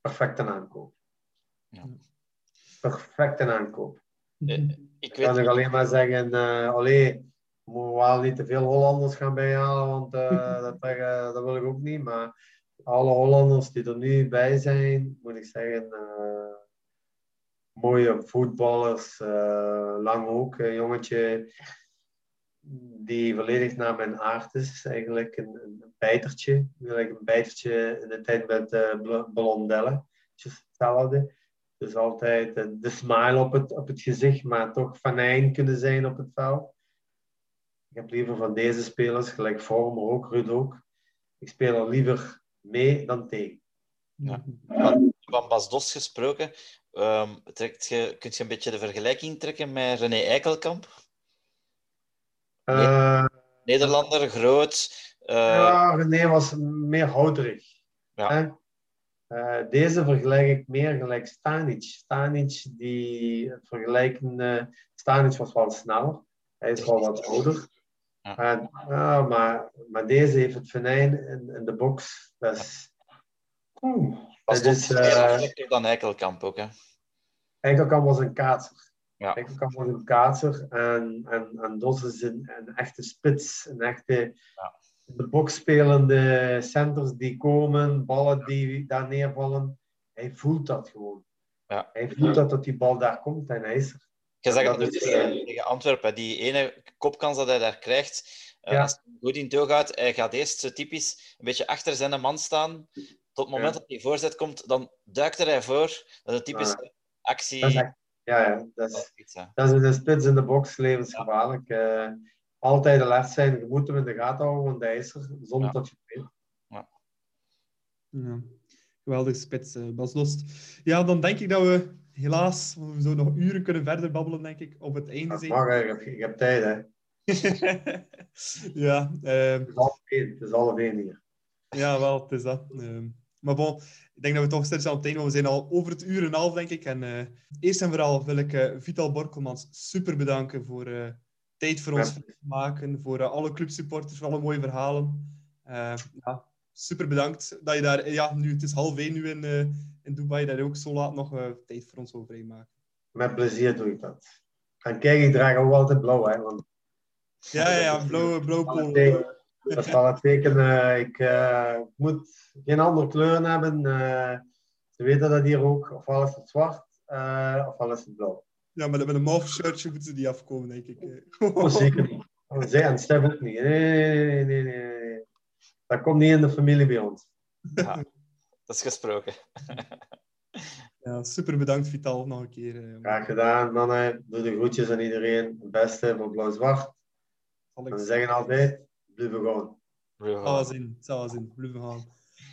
Perfecte aankoop. Ja. Perfecte aankoop. Eh, Ik Ik kan alleen maar zeggen, eh allee, moeten we wel niet te veel Hollanders gaan bijhalen, want eh, (laughs) dat, eh, dat wil ik ook niet. Maar alle Hollanders die er nu bij zijn, moet ik zeggen, eh, mooie voetballers. eh, lang ook, een jongetje die volledig naar mijn aard is. Eigenlijk een, een bijtertje. Eigenlijk een bijtertje in de tijd met uh, Blondelle. Dus altijd eh, de smile op het, op het gezicht, maar toch venijn kunnen zijn op het veld. Ik heb liever van deze spelers, gelijk Vormer ook, Ruud ook. Ik speel er liever mee dan tegen. Ja. van Bas Dos gesproken. ehm, trekt je, kun je een beetje de vergelijking trekken met René Eikelkamp? Eh, Nederlander, groot. eh, ja, René was meer houterig. Ja. Hè? Eh, deze vergelijk ik meer gelijk Stanic. Stanic, die vergelijken... eh, Stanic was wel sneller. Hij is wel wat ouder. Ja. En, ja, maar, maar deze heeft het venijn in, in de box. Dat is... Oeh, Dos is, aantrekkelijk dan Eikelkamp ook. Hè? Eikelkamp was een kaatser. Ja. Eikelkamp was een kaatser. En, en, en Dos is een, een echte spits. Een echte Ja. de box spelende centers die komen, ballen die daar neervallen. Hij voelt dat gewoon. Ja. Hij voelt dat, dat die bal daar komt en hij is er. Je zegt dat tegen, tegen Antwerpen, die ene kopkans dat hij daar krijgt. eh, Ja. Als hij goed in toog gaat, hij gaat eerst zo typisch een beetje achter zijn man staan. Tot het moment Ja. dat die voorzet komt, dan duikt er hij voor. Dat is een typische actie. Dat is echt, ja, ja, dat is, Iets, dat is een spits in de box, levensgevaarlijk. Eh, altijd alert zijn, je moet hem in de gaten houden, want hij is er, zonder Ja. dat je het weet. Ja. Geweldig spits, eh, Bas Dost. Ja, dan denk ik dat we helaas, we zo nog uren kunnen verder babbelen, denk ik, op het einde zijn. mag, ik heb, ik heb tijd. Hè. (laughs) ja, eh, Het is half één, het is half één hier. ja, wel, het is dat. Ehm, maar bon, ik denk dat we toch steeds aan het einde, want we zijn al over het uur en een half, denk ik. En eh, eerst en vooral wil ik eh, Vital Borkelmans super bedanken voor eh, tijd voor ons Ja. vrij te maken, voor alle clubsupporters, voor alle mooie verhalen. Eh, ja, super bedankt dat je daar, ja, nu, het is half één nu in, eh, in Dubai, dat je ook zo laat nog eh, tijd voor ons wil vrijmaken. Met plezier doe ik dat. En kijk, ik draag ook altijd blauw, hè, want Ja, ja, ja, blauw, blauw dat is polo. een teken- dat is wel een teken. eh, ik moet geen andere kleuren hebben. ze weten dat hier ook. Ofwel is het zwart, ofwel is het blauw. Ja, maar met een mauve shirtje moeten ze niet afkomen, denk ik. Oh, zeker niet. (laughs) Zij Stef ook niet. Nee, nee, nee, nee, nee. Dat komt niet in de familie bij ons. Dat is gesproken. (laughs) Ja, super bedankt, Vital, nog een keer. eh. Graag gedaan, mannen. Doe de groetjes aan iedereen. Het beste voor blauw-zwart. Zal En ik we zeggen altijd, blijven gewoon. Zal zin, zal. Blijven gaan.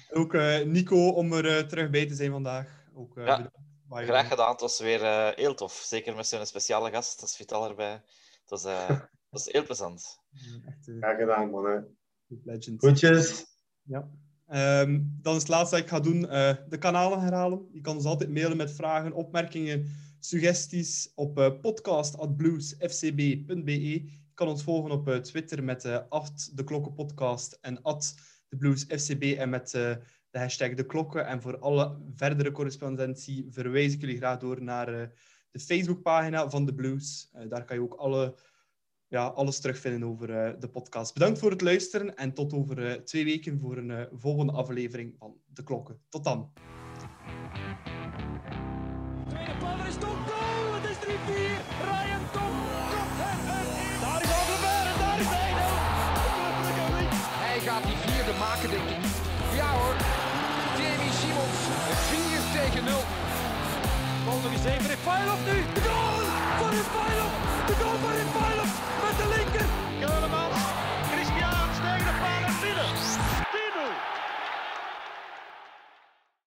Ook eh, Nico, om er eh, terug bij te zijn vandaag. Ook, eh, Ja, Graag gedaan. Het was weer eh, heel tof. Zeker met zo'n speciale gast. Dat is Vital erbij. Het was, eh, (laughs) het was heel plezant. Echt Graag gedaan, mannen. Legend. Ja. Ehm, dan is het laatste dat ik ga doen, eh, de kanalen herhalen. Je kan ons altijd mailen met vragen, opmerkingen, suggesties op uh, podcast.bluesfcb.be. Je kan ons volgen op uh, Twitter met de klokkenpodcast en de bluesfcb en met de hashtag de klokken. En voor alle verdere correspondentie verwijs ik jullie graag door naar de Facebookpagina van de Blues. Daar kan je ook alle ja, alles terugvinden over eh, de podcast. Bedankt voor het luisteren en tot over eh, twee weken voor een eh, volgende aflevering van De Klokken. Tot dan. Tweede paal, er is Tom goal! Het is 3-4. Ryan Tom kopt hem erin. Daar is Alderweireld en daar is hij. Hij gaat die vierde maken, denk ik. Ja hoor. Jamie Simons. 4 tegen 0. Bal nog eens even. Refailov nu. De goal! van in Pijlop. De goal van in Pijlop met de linker. Keulemans, Christian, stijgende paal en binnen.